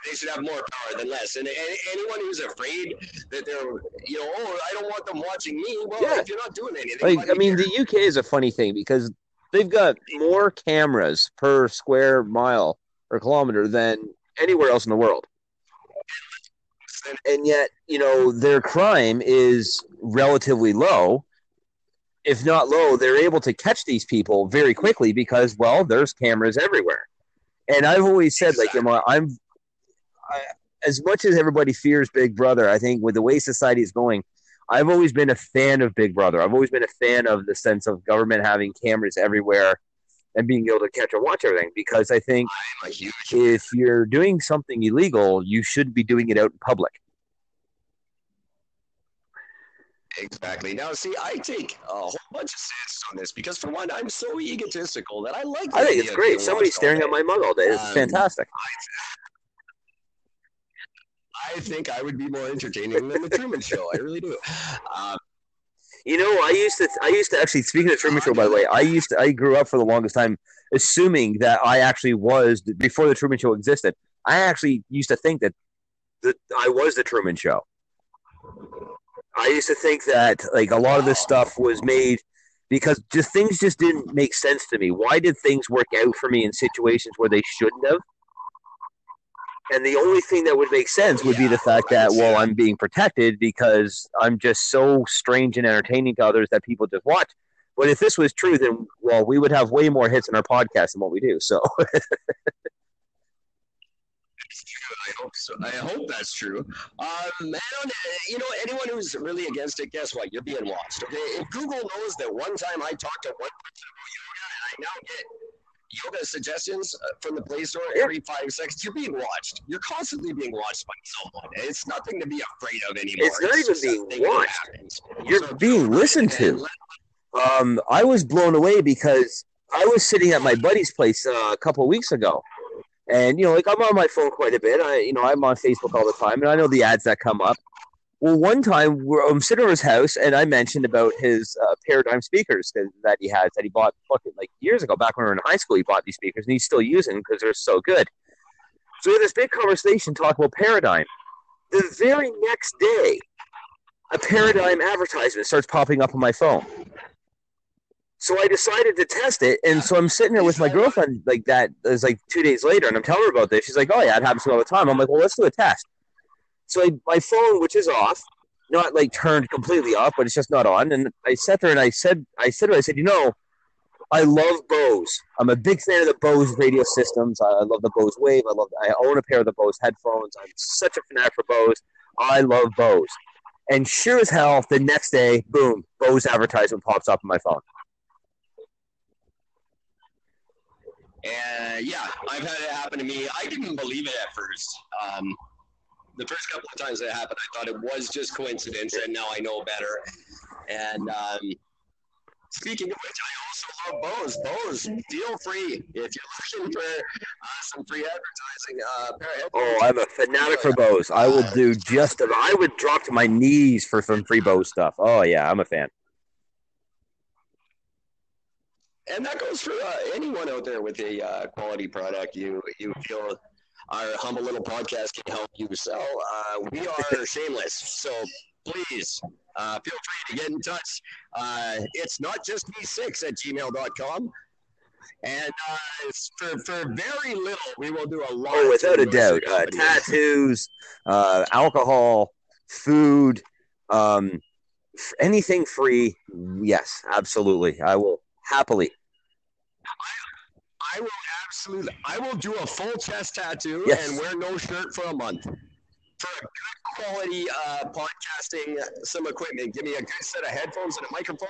they should have more power than less. And, a- anyone who's afraid that they're, you know, oh, I don't want them watching me. Well, Yeah. if you're not doing anything, Like, I mean, care? the UK is a funny thing because they've got more cameras per square mile or kilometer than anywhere else in the world. And yet, you know, their crime is relatively low. If not low, they're able to catch these people very quickly because, well, there's cameras everywhere. And I've always said, like, you know, I'm, I, as much as everybody fears Big Brother, I think with the way society is going, I've always been a fan of Big Brother. I've always been a fan of the sense of government having cameras everywhere and being able to catch and watch everything because I think I'm a huge if you're doing something illegal, you should be doing it out in public. Exactly. Now, see, I take a whole bunch of stances on this because, for one, I'm so egotistical that I like. I think it's great. Somebody's staring at my mug all day. It's Um, fantastic. I think I would be more entertaining than the Truman Show. I really do. Um, You know, I used to. I used to actually. Speaking of the Truman Show, by the way, I used to. I grew up for the longest time assuming that I actually was before the Truman Show existed. I actually used to think that that I was the Truman Show. I used to think that like a lot of this stuff was made because just things just didn't make sense to me. Why did things work out for me in situations where they shouldn't have? And the only thing that would make sense would be the fact that well, I'm being protected because I'm just so strange and entertaining to others that people just watch. But if this was true, then well, we would have way more hits in our podcast than what we do. So I hope so. I hope that's true. Um, and on, you know, anyone who's really against it, guess what? You're being watched. Okay, if Google knows that one time I talked to one person about yoga, and I now get yoga suggestions uh, from the Play Store every five seconds, you're being watched. You're constantly being watched by someone. It's nothing to be afraid of anymore. It's not even being watched. you're So being listened to. Um, I was blown away because I was sitting at my buddy's place uh, a couple weeks ago, and you know, like I'm on my phone quite a bit. I, you know, I'm on Facebook all the time, and I know the ads that come up. Well, one time we're, I'm sitting at his house, and I mentioned about his uh, Paradigm speakers that, that he has that he bought fucking like years ago, back when we were in high school. He bought these speakers, and he's still using them because they're so good. So we had this big conversation talking about Paradigm. The very next day, a Paradigm advertisement starts popping up on my phone. So I decided to test it, and so I'm sitting there with my girlfriend like that. It was like two days later, and I'm telling her about this. She's like, "Oh yeah, it happens all the time." I'm like, "Well, let's do a test." So I, my phone, which is off, not like turned completely off, but it's just not on. And I sat there and I said, I said, her, I said, you know, I love Bose. I'm a big fan of the Bose radio systems. I I love the Bose Wave. I love. I own a pair of the Bose headphones. I'm such a fanatic for Bose. I love Bose. And sure as hell, the next day, boom, Bose advertisement pops up on my phone. And yeah, I've had it happen to me. I didn't believe it at first. Um, the first couple of times that happened, I thought it was just coincidence, and now I know better. And um, speaking of which, I also love Bose. Bose, feel free if you're looking for uh, some free advertising. Uh, Oh, I'm a fanatic for Bose. I will do just. About, I would drop to my knees for some free Bose stuff. Oh yeah, I'm a fan. And that goes for uh, anyone out there with a uh, quality product you you feel our humble little podcast can help you sell. Uh, we are shameless, so please uh, feel free to get in touch. Uh, it's not just me6 at gmail.com. And uh, for, for very little, we will do a lot. Oh, without a doubt. Uh, tattoos, uh, alcohol, food, um, f- anything free. Yes, absolutely. I will happily. I will absolutely. I will do a full chest tattoo Yes. and wear no shirt for a month. For a good quality uh, podcasting, some equipment. Give me a good set of headphones and a microphone,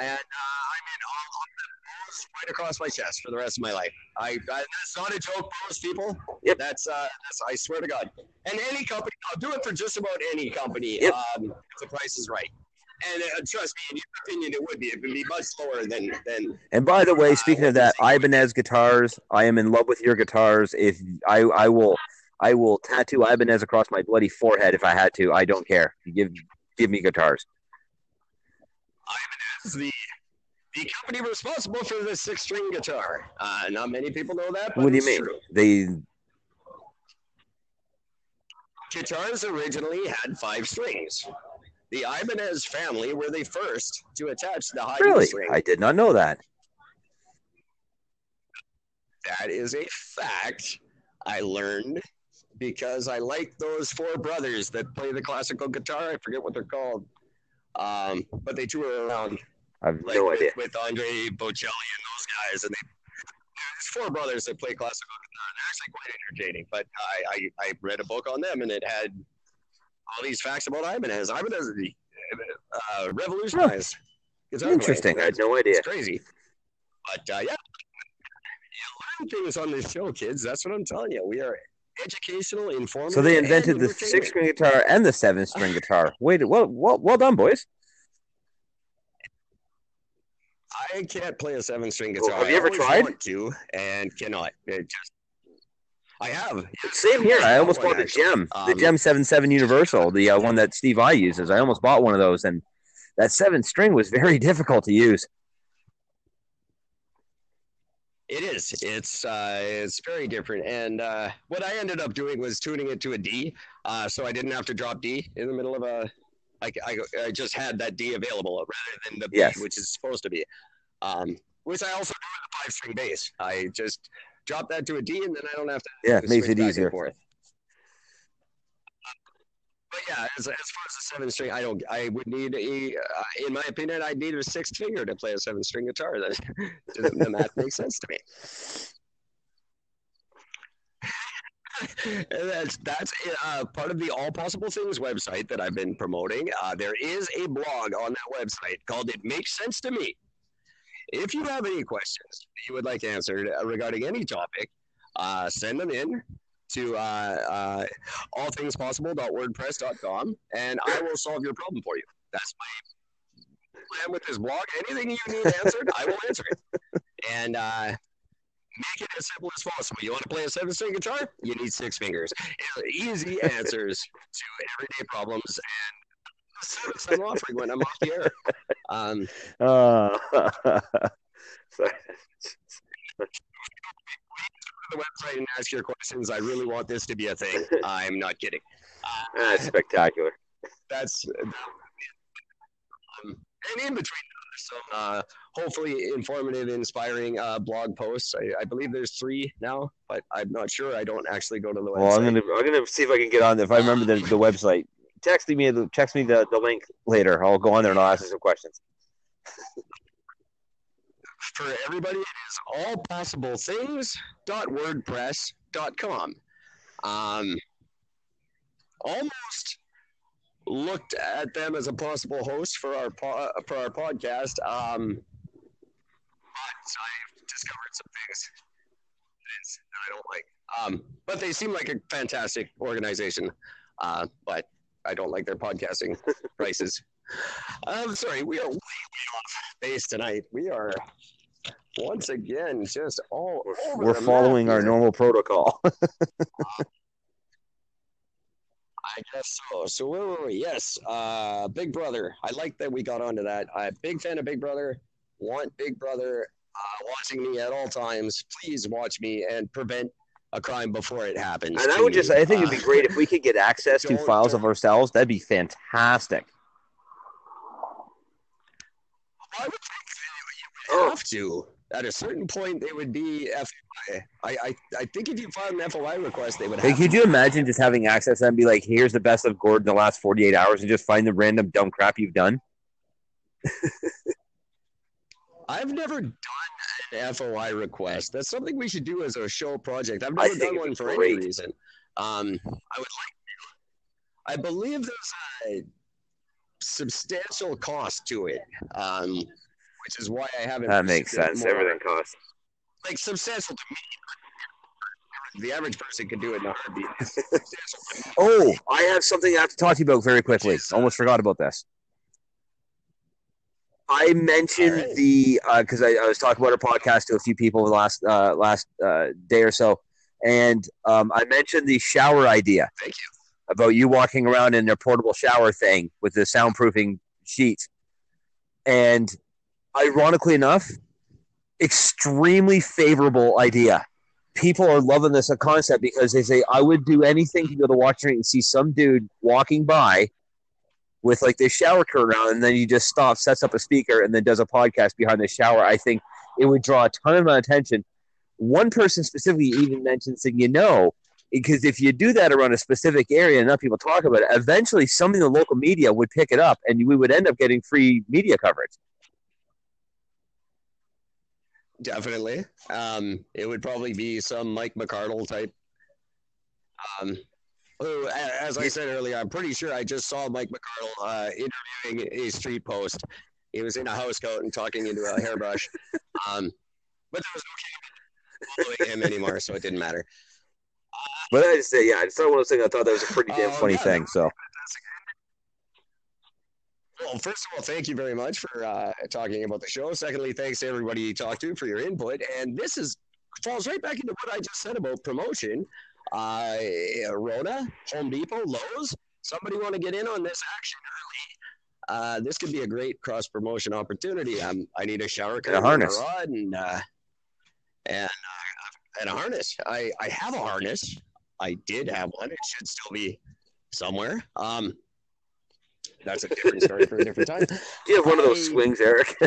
and uh, I'm in all of the Bose right across my chest for the rest of my life. I, I that's not a joke, Bose people. Yep. That's uh, that's I swear to God. And any company, I'll do it for just about any company. Yep. Um, if the price is right. And uh, trust me, in your opinion, it would be. It would be much slower than than And by the way, speaking of that, Ibanez guitars. I am in love with your guitars. If I, I will, I will tattoo Ibanez across my bloody forehead if I had to. I don't care. You give, give me guitars. is the the company responsible for the six string guitar. Uh, not many people know that. But What do you mean? True. They Guitars originally had five strings. The Ibanez family were the first to attach the high really? string. I did not know that. that is a fact I learned because I like those four brothers that play the classical guitar. I forget what they're called. Um, but they tour around I have like no with, idea. with Andre Bocelli and those guys, and they there's four brothers that play classical guitar. They're actually quite entertaining. But I, I, I read a book on them, and it had all these facts about Ibanez. Ibanez uh, revolutionized. playing. Interesting. I had no idea. It's crazy. But uh, yeah, you learn things on this show, kids. That's what I'm telling you. We are educational, informative. So they invented the six string guitar and the seven string guitar. Wait, well, well, well done, boys. I can't play a seven string Well, guitar. have you ever tried? To and cannot. It just. I have. Same here. I almost bought the. Jem, the Um, Jem Seven Seven Universal, the uh, one that Steve Vai uses. I almost bought one of those, and that seven string was very difficult to use. It is. It's uh, it's very different. And uh, what I ended up doing was tuning it to a D, uh, so I didn't have to drop D in the middle of a. I, I, I just had that D available rather than the B, Yes. which is supposed to be. Um, which I also do with a five string bass. I just drop that to a D, and then I don't have to. Yeah, it makes it easier. forth. But yeah, as, as far as the seven string, I don't. I would need a. Uh, in my opinion, I'd need a sixth finger to play a seven string guitar. That the, math makes sense to me. That's that's uh, part of the All Possible Things website that I've been promoting. Uh, there is a blog on that website called "It Makes Sense to Me." If you have any questions you would like answered uh, regarding any topic, uh, send them in to uh, uh, allthingspossible.wordpress.com, and I will solve your problem for you. That's my plan with this blog. Anything you need answered, I will answer it. And uh, make it as simple as possible. You want to play a seven string guitar? You need six fingers. Easy answers to everyday problems. And the service I'm offering when I'm off the air. Um, Uh, go to the website and ask your questions. I really want this to be a thing. I'm not kidding. Uh, That's spectacular. that's um, and in between there's some uh, hopefully informative, inspiring uh, blog posts. I, I believe there's three now, but I'm not sure. I don't actually go to the website. Well, I'm gonna I'm gonna see if I can get on. If I remember the, the website, text me the text me the, the link later. I'll go on there and I'll ask you some questions. for everybody, it is all possible allpossiblethings.wordpress.com. Um, almost looked at them as a possible host for our po- for our podcast, um, but I've discovered some things that I don't like. Um, but they seem like a fantastic organization. Uh, but I don't like their podcasting prices. I'm sorry, we are way, way off base tonight. We are once again just all over We're following map our normal protocol. I guess so. So where were we? Yes, uh, Big Brother. I like that we got onto that. I'm a big fan of Big Brother. Want Big Brother uh, watching me at all times. Please watch me and prevent a crime before it happens. And I would me. just I think it'd Uh, be great if we could get access to files of ourselves. That'd be fantastic. I would think you would have to. At a certain point, they would be FOI. I, I, I think if you filed an FOI request, they would have. Like, could you imagine just having access and be like, "Here's the best of Gordon the last 48 hours," and just find the random dumb crap you've done? I've never done an FOI request. That's something we should do as a show project. I've never done one for any reason. Um, I would like to. I believe there's a substantial cost to it, um, which is why I haven't. That makes sense. more. Everything costs. like substantial to me. The average person can do it in a heartbeat. It's substantial to me. Oh, I have something I have to talk to you about very quickly. Almost forgot about this. I mentioned right. the because I, I was talking about our podcast to a few people last uh, last uh, day or so, and um, I mentioned the shower idea. Thank you. About you walking around in their portable shower thing with the soundproofing sheets, and ironically enough, extremely favorable idea. People are loving this concept because they say I would do anything to go to the washing and see some dude walking by with like this shower curtain on, and then he just stops, sets up a speaker, and then does a podcast behind the shower. I think it would draw a ton of attention. One person specifically even mentioned saying, you know, because if you do that around a specific area and enough people talk about it, eventually some in the local media would pick it up, and we would end up getting free media coverage. definitely. Um, it would probably be some Mike McCardle type. Um, who, as I said earlier, I'm pretty sure I just saw Mike McCardle uh, interviewing a street post. He was in a house coat and talking into a hairbrush. Um, but there was no following him anymore, so it didn't matter. But I just say, yeah, it's not one of those things. I thought that was a pretty damn Oh, funny yeah. thing. So Well, first of all, thank you very much for uh, talking about the show. Secondly, thanks to everybody you talked to for your input. And this is falls right back into what I just said about promotion. Uh, Rona, Home Depot, Lowe's. Somebody want to get in on this action early? Uh, this could be a great cross promotion opportunity. Um, I need a shower curtain, harness. rod, and uh, and uh, and a harness. I I have a harness. I did have one. It should still be somewhere. Um, that's a different story for a different time. do you have one of those swings, Eric?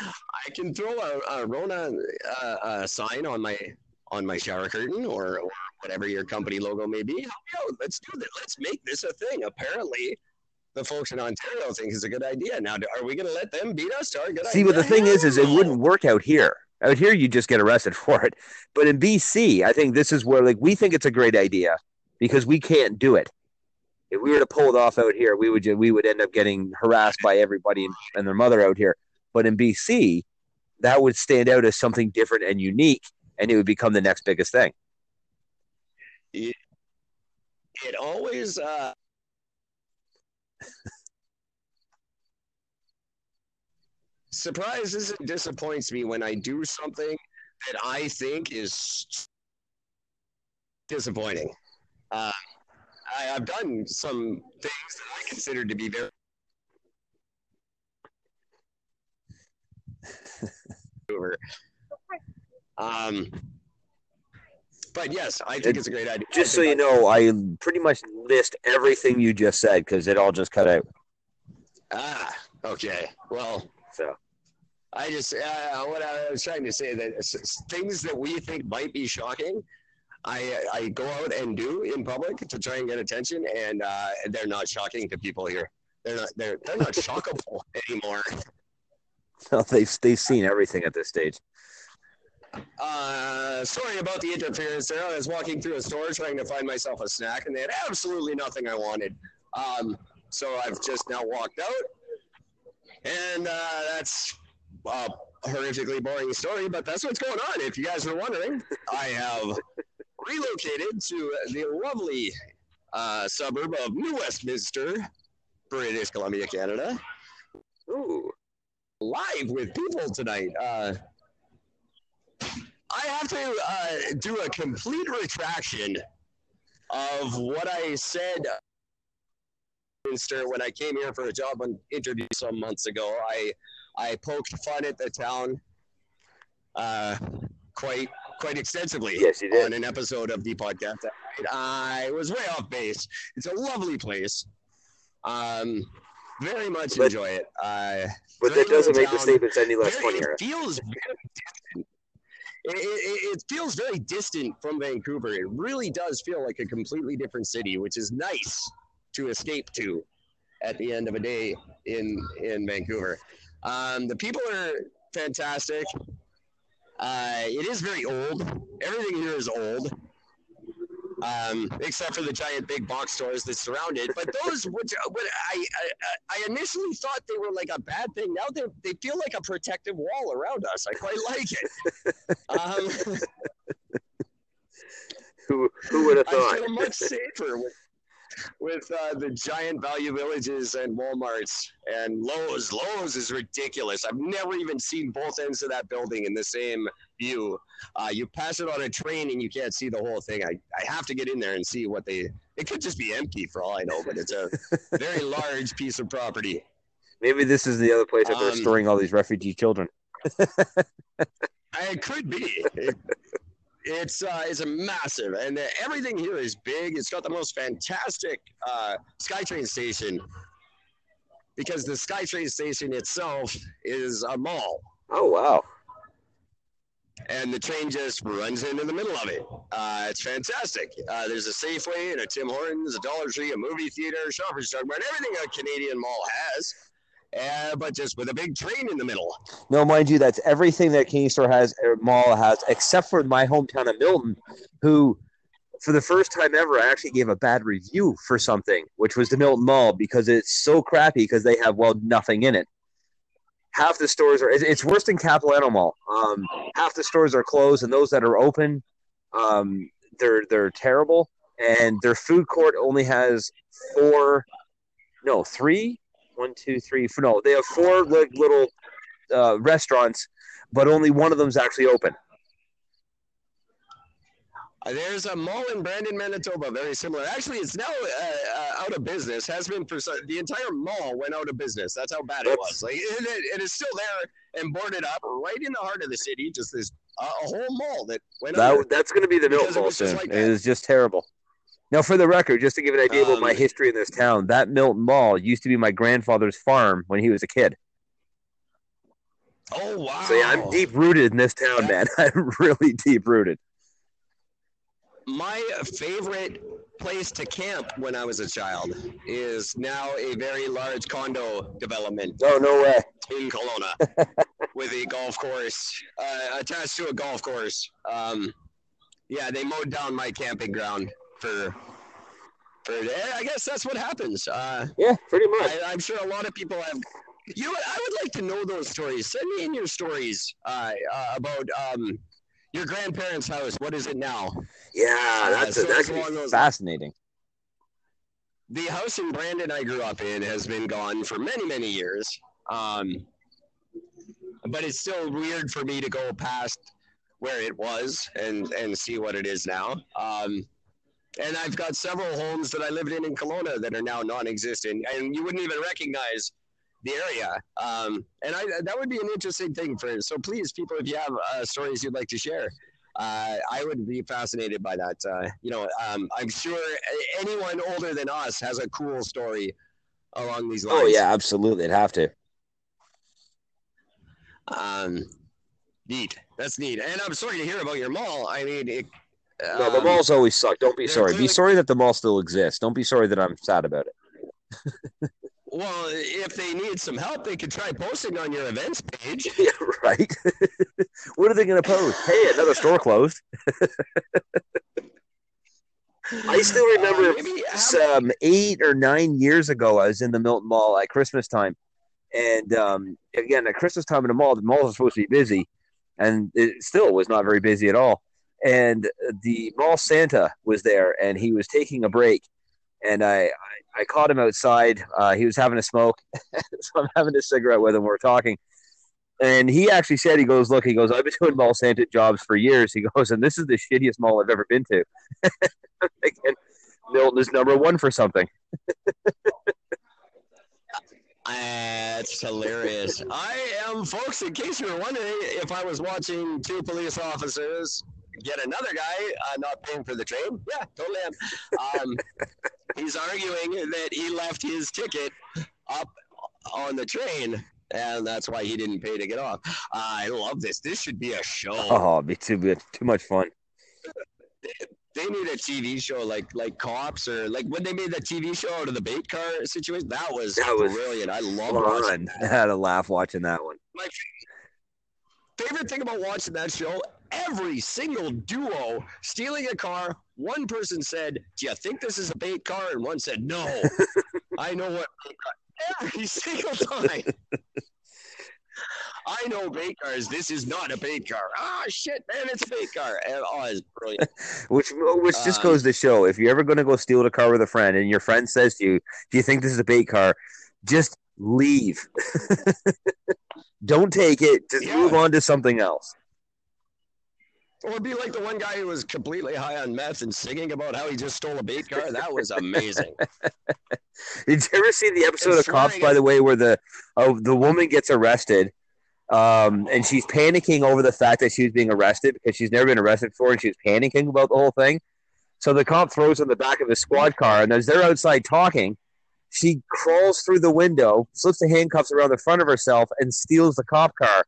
I can throw a, a Rona uh, uh, sign on my on my shower curtain or, or whatever your company logo may be. Help me out. Let's do this. Let's make this a thing. Apparently, the folks in Ontario think it's a good idea. Now, are we going to let them beat us to our good See, idea? but the thing is, is it wouldn't work out here. Out here, you just get arrested for it. But in BC, I think this is where, like, we think it's a great idea because we can't do it. If we were to pull it off out here, we would we would end up getting harassed by everybody and, and their mother out here. But in BC, that would stand out as something different and unique, and it would become the next biggest thing. It always. Uh, surprises and disappoints me when I do something that I think is disappointing. Uh, I, I've done some things that I consider to be very. um, but yes, I think it's a great idea. Just so you know, I pretty much list everything you just said because it all just cut out. Ah, okay. Well, So I just uh, what I was trying to say that things that we think might be shocking, I I go out and do in public to try and get attention, and uh, they're not shocking to people here. They're not they're they're not shockable anymore. they've they've seen everything at this stage. Uh, sorry about the interference there. I was walking through a store trying to find myself a snack, and they had absolutely nothing I wanted. Um, so I've just now walked out, and uh, that's a horrifically boring story, but that's what's going on. If you guys are wondering, I have relocated to the lovely uh, suburb of New Westminster, British Columbia, Canada. Ooh, Live with people tonight. Uh, I have to uh, do a complete retraction of what I said when I came here for a job interview some months ago. I I poked fun at the town uh, quite quite extensively yes, on an episode of the podcast. I was way off base. It's a lovely place. Um, very much But- enjoy it. Uh, But that doesn't make the statements any less very- funny, It feels very distant. It, it, it feels very distant from Vancouver. It really does feel like a completely different city, which is nice to escape to at the end of a day in in Vancouver. Um, the people are fantastic. Uh, it is very old. Everything here is old, um, except for the giant big box stores that surround it. But those, which, what I, I I initially thought they were like a bad thing. Now they they feel like a protective wall around us. I quite like it. Um, Who who would have I thought? feel much safer with with uh, the giant value villages and WalMarts and Lowe's. Lowe's is ridiculous. I've never even seen both ends of that building in the same view. Uh, you pass it on a train and you can't see the whole thing. I, I have to get in there and see what they. It could just be empty for all I know, but it's a very large piece of property. Maybe this is the other place that they're Um, storing all these refugee children. I- It could be. It- it's uh, it's a massive, and uh, everything here is big. It's got the most fantastic uh, SkyTrain station because the SkyTrain station itself is a mall, Oh wow! and the train just runs into the middle of it. Uh, it's fantastic. Uh, there's a Safeway and a Tim Hortons, a Dollar Tree, a movie theater, Shoppers Drug Mart, everything a Canadian mall has. Uh, but just with a big train in the middle. No, mind you, that's everything that King Store has or Mall has, except for my hometown of Milton, who, for the first time ever, I actually gave a bad review for something, which was the Milton Mall because it's so crappy because they have well nothing in it. Half the stores are. It's worse than Capilano Mall. Um, half the stores are closed, and those that are open, um, they're they're terrible. And their food court only has four, no, three one, two, three. Four, no, they have four like little uh, restaurants, but only one of them's actually open. Uh, There's a mall in Brandon, Manitoba, very similar. Actually, it's now uh, uh, out of business. Has been for the entire mall went out of business. That's how bad it was. Like it, it, is still there and boarded up right in the heart of the city. Just this uh, a whole mall that went. That that's going to be the it Mall soon. like it is just terrible. Now, for the record, just to give an idea about my Um, history in this town, that Milton Mall used to be my grandfather's farm when he was a kid. Oh wow! So yeah, I'm deep rooted in this town, man. I'm really deep rooted. My favorite place to camp when I was a child is now a very large condo development Oh no way! in Kelowna with a golf course uh, attached to a golf course. Um, yeah, they mowed down my camping ground for. For, I guess that's what happens. Uh, Yeah, pretty much. I, I'm sure a lot of people have. You know? I would like to know those stories. Send me in your stories uh, uh, about um, your grandparents' house. What is it now? Yeah, that's so a, that it's could along those- fascinating. the house in Brandon I grew up in has been gone for many, many years. Um, but it's still weird for me to go past where it was and, and see what it is now. Um, and I've got several homes that I lived in in Kelowna that are now non-existent, and you wouldn't even recognize the area. Um, and I, that would be an interesting thing for. So please, people, if you have uh, stories you'd like to share, uh, I would be fascinated by that. Uh, you know, um, I'm sure anyone older than us has a cool story along these lines. Oh yeah, absolutely. It'd have to. Um, neat. That's neat. And I'm sorry to hear about your mall. I mean, it, No, the um, malls always suck. Don't be sorry. Be sorry that the mall still exists. Don't be sorry that I'm sad about it. Well, if they need some help, they could try posting on your events page. Yeah, right. what are they going to post? Hey, another store closed. I still remember Uh, some eight or nine years ago, I was in the Milton Mall at Christmas time, and um, again at Christmas time in the mall, the malls are supposed to be busy, and it still was not very busy at all. And the mall Santa was there, and he was taking a break, and I I, I caught him outside. Uh, he was having a smoke, so I'm having a cigarette with him. We're talking. And he actually said, he goes, look, he goes, I've been doing mall Santa jobs for years. He goes, and this is the shittiest mall I've ever been to. Again, Milton is number one for something. That's hilarious. I am, folks, in case you were wondering if I was watching two police officers get another guy uh, not paying for the train. Yeah, totally am. Um, he's arguing that he left his ticket up on the train. And that's why he didn't pay to get off. I love this. This should be a show. Oh, be too too much fun. They need a TV show like like Cops or like when they made that TV show out of the bait car situation. That was, That was brilliant. I love watching Fun. I had a laugh watching that one. my favorite thing about watching that show every single duo stealing a car one person said do you think this is a bait car and one said no i know what every single time i know bait cars this is not a bait car ah shit man it's a bait car and, oh it's brilliant Which, which just Um, goes to show, if you're ever going to go steal a car with a friend, and your friend says to you, "Do you think this is a bait car?" Just leave. Don't take it. Just Yeah. move on to something else. Or be like the one guy who was completely high on meth and singing about how he just stole a bait car that was amazing Did you ever see the episode And of Cops, by the way, where the oh, the woman gets arrested, um, and she's panicking over the fact that she was being arrested because she's never been arrested before, and she's panicking about the whole thing. So the cop throws her in the back of his squad car, and as they're outside talking, she crawls through the window, slips the handcuffs around the front of herself, and steals the cop car.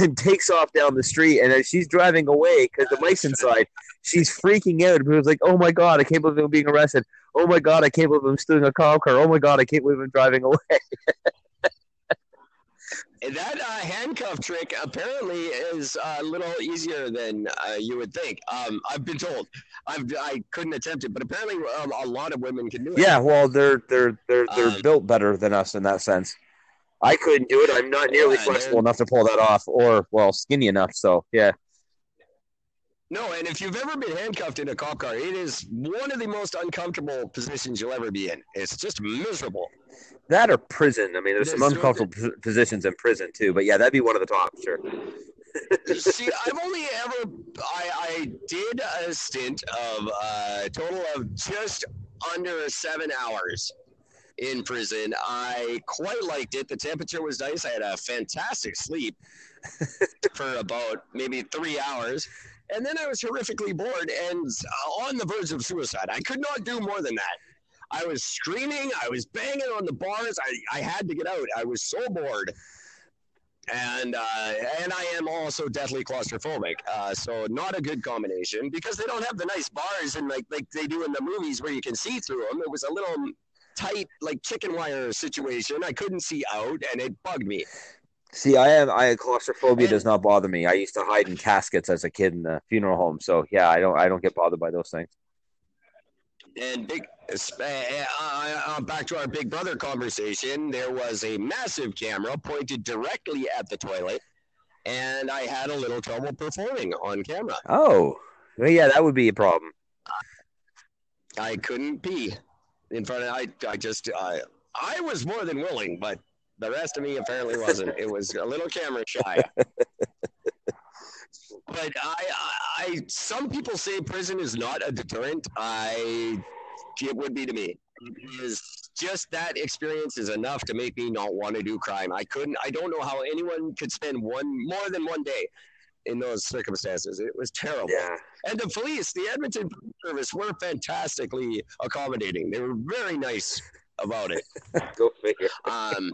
And takes off down the street, and as she's driving away, because the mic's inside, she's freaking out. It was like, "Oh my god, I can't believe I'm being arrested! Oh my god, I can't believe I'm stealing a cop car! Oh my god, I can't believe I'm driving away!" that uh, handcuff trick apparently is a little easier than uh, you would think. Um, I've been told. I've I couldn't attempt it, but apparently um, a lot of women can do it. Yeah, well, they're they're they're they're Um, built better than us in that sense. I couldn't do it. I'm not nearly Yeah, flexible enough to pull that off, or well, skinny enough. So yeah, No, and if you've ever been handcuffed in a cop car, it is one of the most uncomfortable positions you'll ever be in. It's just miserable. that or prison. I mean, there's some uncomfortable p- positions in prison too. But yeah, that'd be one of the top. Sure. See, I've only ever I, I did a stint of uh, a total of just under seven hours in prison. I quite liked it. The temperature was nice. I had a fantastic sleep for about maybe three hours. And then I was horrifically bored and on the verge of suicide. I could not do more than that. I was screaming. I was banging on the bars. I, I had to get out. I was so bored and uh, and I am also deathly claustrophobic. Uh, so not a good combination because they don't have the nice bars and like like they do in the movies where you can see through them. It was a little tight like chicken wire situation. I couldn't see out, and it bugged me. See, I am. I claustrophobia does not bother me. I used to hide in caskets as a kid in the funeral home. So yeah, I don't. I don't get bothered by those things. And big, uh, uh, uh, back to our Big Brother conversation. There was a massive camera pointed directly at the toilet, and I had a little trouble performing on camera. Oh, well, yeah, that would be a problem. I couldn't pee in front of. I I just I I was more than willing, but the rest of me apparently wasn't. It was a little camera shy. but I, I I some people say prison is not a deterrent. I it would be to me. It is just that experience is enough to make me not want to do crime. I couldn't. I don't know how anyone could spend one more than one day in those circumstances. It was terrible. Yeah. And the police, the Edmonton Police Service, were fantastically accommodating. They were very nice about it. Go figure. Um,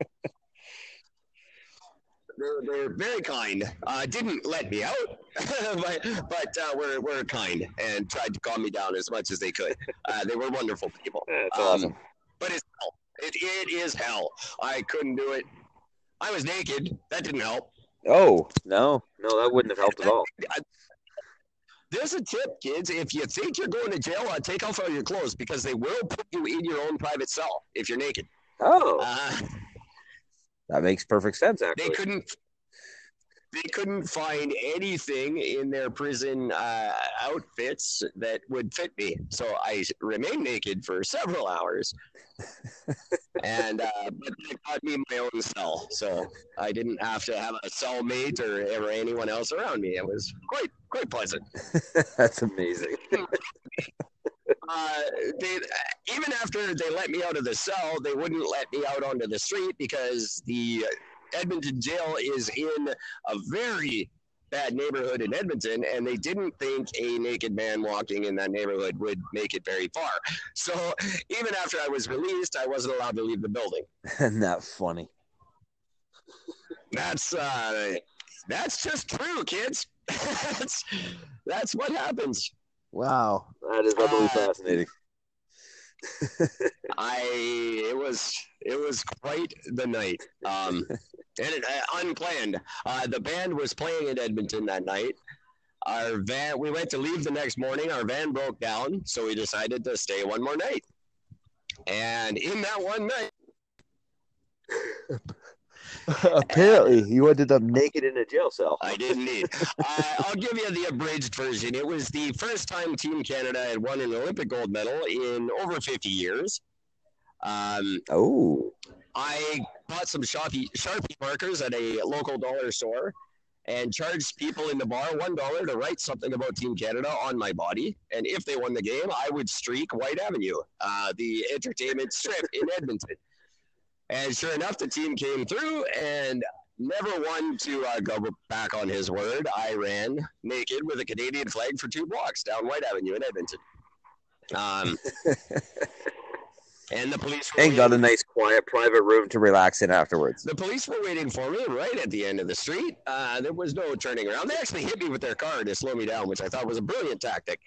they're, they're very kind. Uh, didn't let me out, but, but uh, were, were kind and tried to calm me down as much as they could. Uh, they were wonderful people. That's Um, awesome. But it's hell. It, it is hell. I couldn't do it. I was naked. That didn't help. Oh no, no, that wouldn't have helped at all. There's a tip, kids. If you think you're going to jail, uh, take off all your clothes because they will put you in your own private cell if you're naked. Oh, Uh, that makes perfect sense. they couldn't. They couldn't find anything in their prison uh, outfits that would fit me, so I remained naked for several hours, and uh, but they got me my own cell, so I didn't have to have a cellmate or, or anyone else around me. It was quite quite pleasant. that's amazing. uh, they even after they let me out of the cell, they wouldn't let me out onto the street because the Edmonton jail is in a very bad neighborhood in Edmonton, and they didn't think a naked man walking in that neighborhood would make it very far. So even after I was released, I wasn't allowed to leave the building. Isn't that funny? That's uh, that's just true, kids. that's that's what happens. Wow, that is utterly Uh, fascinating. I it was it was quite the night, um, and it, uh, unplanned. Uh, the band was playing in Edmonton that night. Our van, we went to leave the next morning. Our van broke down, so we decided to stay one more night. And in that one night, Apparently, you ended up naked in a jail cell. I didn't need. uh, I'll give you the abridged version. It was the first time Team Canada had won an Olympic gold medal in over 50 years. Um, Oh, I bought some Sharpie, Sharpie markers at a local dollar store and charged people in the bar one dollar to write something about Team Canada on my body. And if they won the game, I would streak Whyte Avenue, uh, the entertainment strip in Edmonton. And sure enough, the team came through and never one to uh, go back on his word. I ran naked with a Canadian flag for two blocks down Whyte Avenue in Edmonton. Um, and the police were and got a nice, quiet, private room to relax in afterwards. the police were waiting for me right at the end of the street. Uh, there was no turning around. They actually hit me with their car to slow me down, which I thought was a brilliant tactic.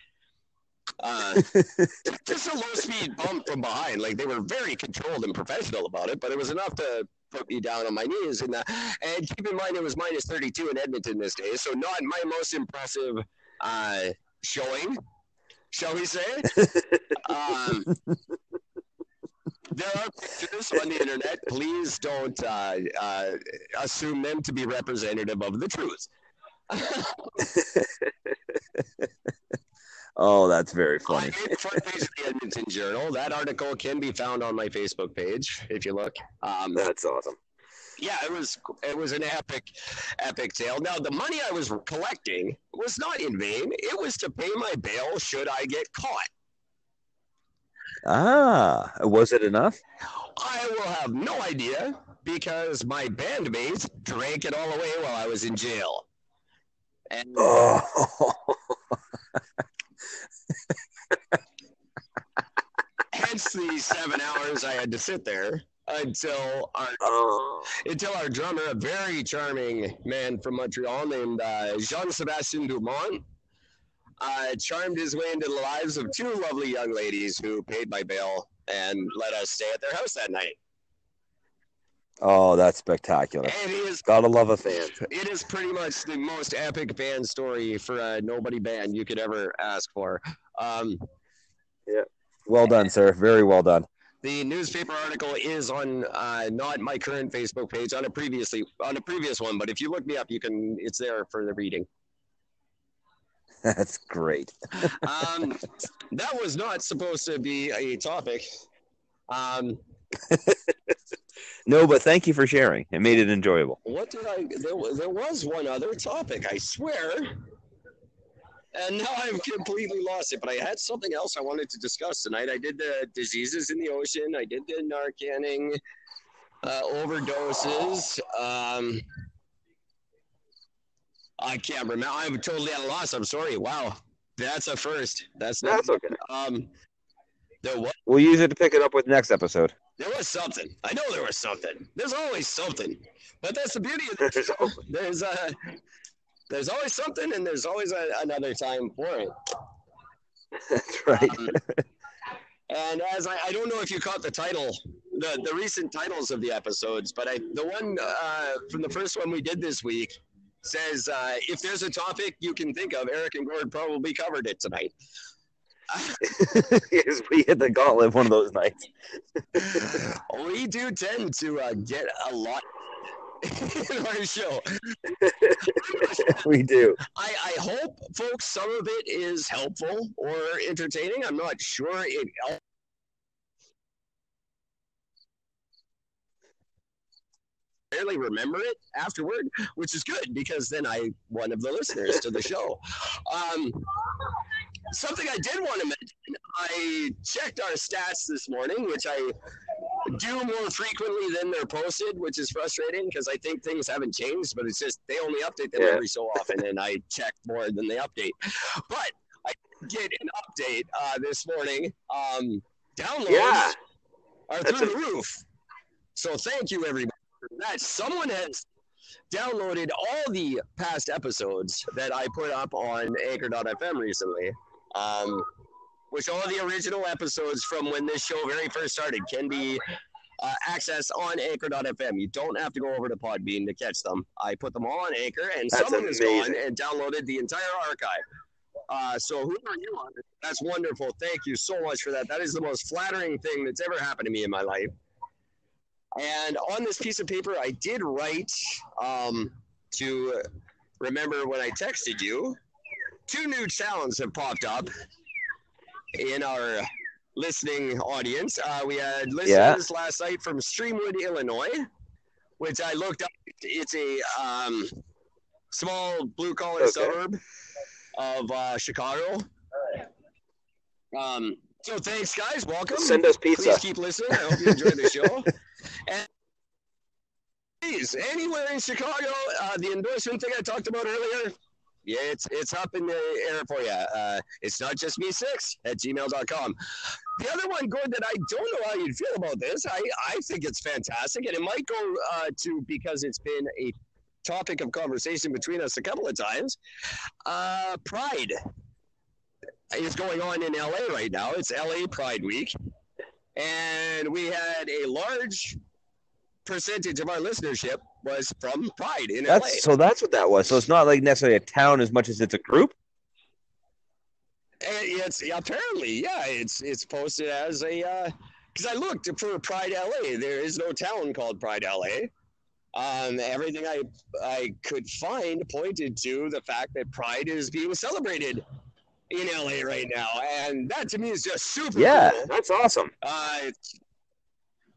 Uh, just a low speed bump from behind. Like they were very controlled and professional about it, but it was enough to put me down on my knees. And, uh, and keep in mind, it was minus 32 in Edmonton this day, so not my most impressive uh, showing, shall we say. um, there are pictures on the internet. Please don't uh, uh, assume them to be representative of the truth. oh, that's very funny. front page of the Edmonton Journal. That article can be found on my Facebook page if you look. Um, That's awesome. yeah, it was it was an epic, epic tale. Now the money I was collecting was not in vain. It was to pay my bail should I get caught. Ah, was it enough? I will have no idea because my bandmates drank it all away while I was in jail. And Oh, hence the seven hours I had to sit there until our oh. until our drummer, a very charming man from Montreal named uh, Jean Sebastien Dumont, uh, charmed his way into the lives of two lovely young ladies who paid my bail and let us stay at their house that night. Oh, that's spectacular. And it is Gotta love a fan. it is pretty much the most epic band story for a nobody band you could ever ask for. Um, Well done, sir. Very well done. the newspaper article is on uh, not my current Facebook page, on a previously on a previous one, but if you look me up, you can. It's there for the reading. That's great. um, that was not supposed to be a topic. Um, No, but thank you for sharing. It made it enjoyable. what did I? There, there was one other topic, I swear. And now I've completely lost it. But I had something else I wanted to discuss tonight. I did the diseases in the ocean. I did the Narcaning uh, overdoses. Um, I can't remember. I'm totally at a loss. I'm sorry. Wow, that's a first. That's not. That's okay. Um, there was. We'll use it to pick it up with next episode. There was something. I know there was something. There's always something. But that's the beauty of this There's show. There's uh there's always something and there's always a, another time for it. That's right. Um, and as I, I don't know if you caught the title, the, the recent titles of the episodes, but I the one uh, from the first one we did this week says uh, if there's a topic you can think of, Eric and Gord probably covered it tonight. yes, we hit the gauntlet one of those nights. we do tend to uh, get a lot in our show. we do. I, I hope, folks, some of it is helpful or entertaining. I'm not sure it. Barely remember it afterward, which is good because then I one of the listeners to the show. Um, something I did want to mention. I checked our stats this morning, which I do more frequently than they're posted, which is frustrating because I think things haven't changed, but it's just they only update them Yeah. every so often, and I check more than they update. But I did get an update uh, this morning. Um, downloads Yeah. are That's through a- the roof. So thank you, everybody, that. Someone has downloaded all the past episodes that I put up on Anchor.fm recently. Um, which all the original episodes from when this show very first started can be uh, accessed on Anchor.fm. You don't have to go over to Podbean to catch them. I put them all on Anchor, and That's someone has gone and downloaded the entire archive. Uh, so whoever you are, that's wonderful. Thank you so much for that. That is the most flattering thing that's ever happened to me in my life. And on this piece of paper, I did write um, to remember when I texted you. Two new sounds have popped up in our listening audience. Uh, we had listeners last night from Streamwood, Illinois, which I looked up. It's a um, small blue collar Okay. suburb of uh, Chicago. Um, so thanks, guys. Welcome. Send us pizza. Please keep listening. I hope you enjoy the show. and please, anywhere in Chicago, uh, the endorsement thing I talked about earlier, yeah, it's it's up in the air for you. Uh, it's not just me six at gmail.com. The other one, Gord, that I don't know how you'd feel about this. I, I think it's fantastic, and it might go uh, to because it's been a topic of conversation between us a couple of times. Uh, Pride is going on in LA right now. It's LA Pride Week. And we had a large percentage of our listenership was from Pride in That's LA. so. That's what that was. So it's not like necessarily a town as much as it's a group. And it's apparently, yeah, it's it's posted as a because I looked for Pride LA. There is no town called Pride LA. Um, everything I I could find pointed to the fact that Pride is being celebrated in LA right now, and that to me is just super Yeah, cool. that's awesome. Uh,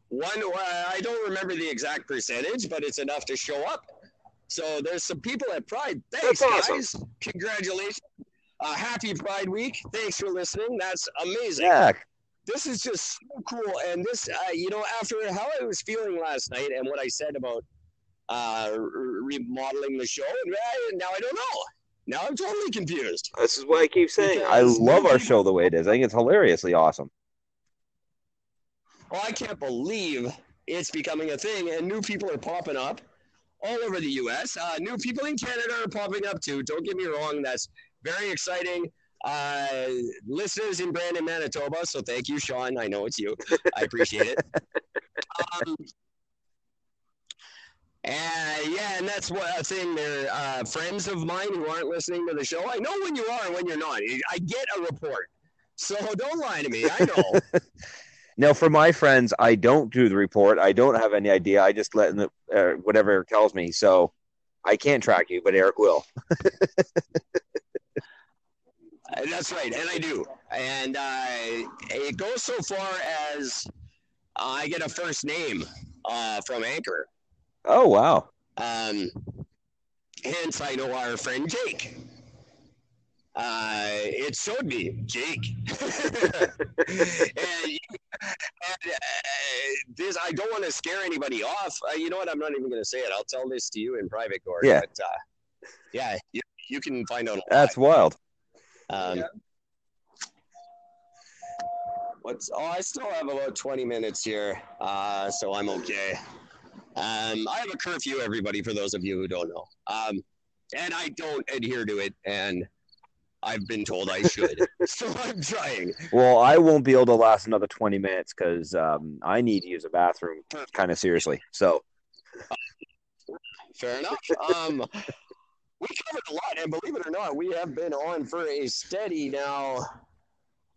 one, I don't remember the exact percentage, but it's enough to show up. So there's some people at Pride. Thanks, That's awesome. guys. Congratulations. Uh, happy Pride Week. Thanks for listening. That's amazing. Yeah, This is just so cool. And this, uh, you know, after how I was feeling last night and what I said about uh, remodeling the show, uh, now I don't know. Now I'm totally confused. this is what I keep saying. I love our show the way it is. I think it's hilariously awesome. Oh, I can't believe it's becoming a thing, and new people are popping up all over the U.S. Uh, new people in Canada are popping up too. Don't get me wrong; that's very exciting. Uh, listeners in Brandon, Manitoba. So thank you, Sean. I know it's you. I appreciate it. Um, and yeah, and that's what a thing. They're uh, friends of mine who aren't listening to the show. I know when you are and when you're not. I get a report, so don't lie to me. I know. Now, for my friends, I don't do the report. I don't have any idea. I just let them, uh, whatever Eric tells me. So I can't track you, but Eric will. Uh, That's right, and I do. And uh, it goes so far as I get a first name uh, from Anchor. Oh wow! Um, hence, I know our friend Jake. Uh, it showed me Jake, and, and uh, this I don't want to scare anybody off. Uh, you know what? I'm not even going to say it. I'll tell this to you in private, Gord. Yeah. But, uh, yeah. You, you can find out. why. That's wild. Um, What's oh, I still have about 20 minutes here, uh, so I'm okay. Um, I have a curfew, everybody, for those of you who don't know. Um, and I don't adhere to it, and I've been told I should. so I'm trying. Well, I won't be able to last another twenty minutes because um, I need to use a bathroom kind of seriously. So Fair enough. Um, we covered a lot, and believe it or not, we have been on for a steady now.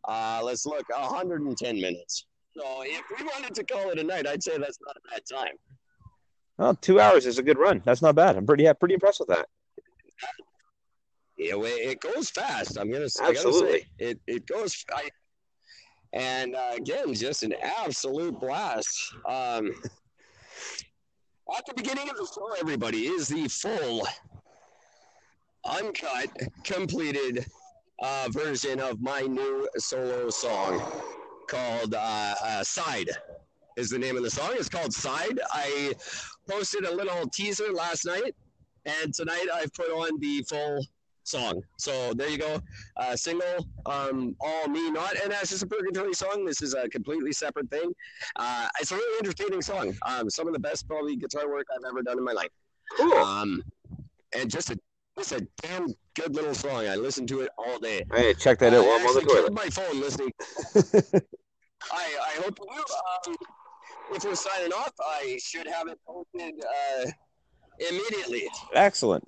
Uh, let's look, 110 minutes. So if we wanted to call it a night, I'd say that's not a bad time. Well, two hours is a good run. That's not bad. I'm pretty yeah, pretty impressed with that. Yeah, well, it goes fast. I'm gonna, Absolutely. say, it it goes. I, and uh, again, just an absolute blast. Um, at the beginning of the show, everybody is the full, uncut, completed uh, version of my new solo song called uh, uh, "Side." Is the name of the song? It's called "Side." I posted a little teaser last night, and tonight I've put on the full song. So there you go. Uh, single, um, all me, not an Ashes of Purgatory song. This is a completely separate thing. Uh, it's a really entertaining song. Um, some of the best probably guitar work I've ever done in my life. Cool. Um, and just a just a damn good little song. I listen to it all day. Hey, check that out I while I'm on the toilet. my phone listening. I I hope you. Um, if we're signing off, I should have it posted uh, immediately. Excellent.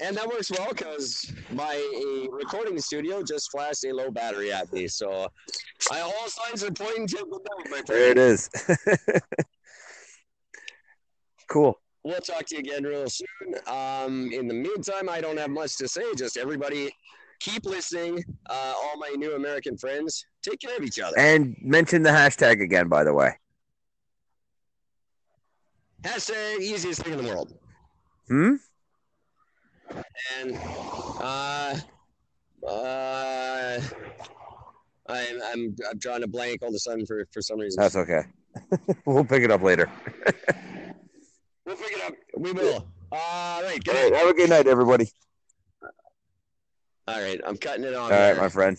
And that works well because my recording studio just flashed a low battery at me. So I, all signs are pointing to good night, my There it is. cool. We'll talk to you again real soon. Um, in the meantime, I don't have much to say. Just everybody keep listening. Uh, all my new American friends, take care of each other. And mention the hashtag again, by the way. Hashtag easiest thing in the world. Hmm. And uh, uh, I'm I'm I'm drawing a blank all of a sudden for for some reason. That's okay. we'll pick it up later. We'll pick it up. We will. All right. Good. All right. Have a good night, everybody. All right. I'm cutting it off. All right, my friend.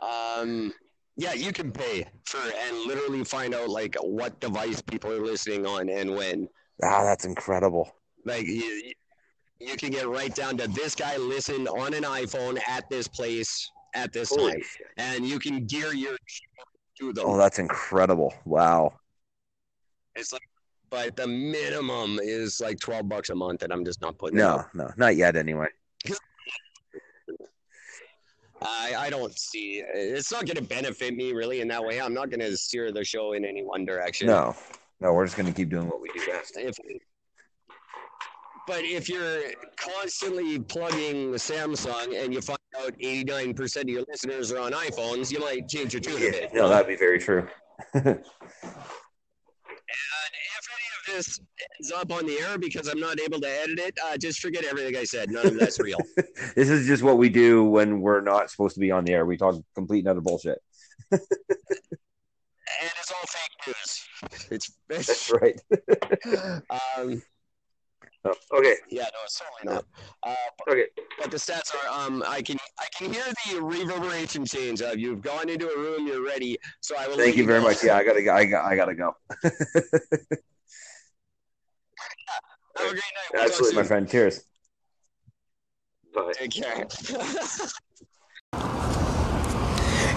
Um. Yeah, you can pay for and literally find out like what device people are listening on and when. Ah, that's incredible. Like you, you can get right down to this guy listened on an iPhone at this place at this Holy time, and you can gear your to them. Oh, that's incredible. Wow. It's like, but the minimum is like twelve bucks a month, and I'm just not putting. No, no, not yet. Anyway. I I don't see. It's not going to benefit me really in that way. I'm not going to steer the show in any one direction. No, no, we're just gonna keep doing what we do best. If, but if you're constantly plugging the Samsung and you find out 89% of your listeners are on iPhones, you might change your tune a bit. No, that'd be very true. And if any of this ends up on the air because I'm not able to edit it, uh, just forget everything I said. None of that's real. this is just what we do when we're not supposed to be on the air. We talk complete and utter bullshit. and it's all fake news. It's, That's right. um, Oh, okay, yeah, no, it's certainly not. Uh, okay. but the stats are um, I can I can hear the reverberation change of you've gone into a room, you're ready. So I will. Thank you very go. much. Yeah, I gotta go. I, got, I gotta go. Have a great night. We'll Absolutely, my friend. Cheers. Bye. Take care.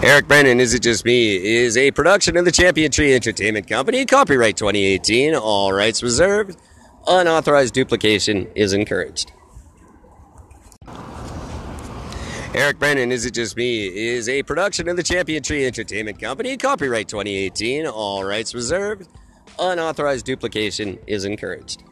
Eric Brennan, Is It Just Me, is a production of the Champion Tree Entertainment Company. Copyright 2018. All rights reserved. Unauthorized duplication is encouraged. Eric Brennan, Is It Just Me, is a production of the Champion Tree Entertainment Company. Copyright 2018. All rights reserved. Unauthorized duplication is encouraged.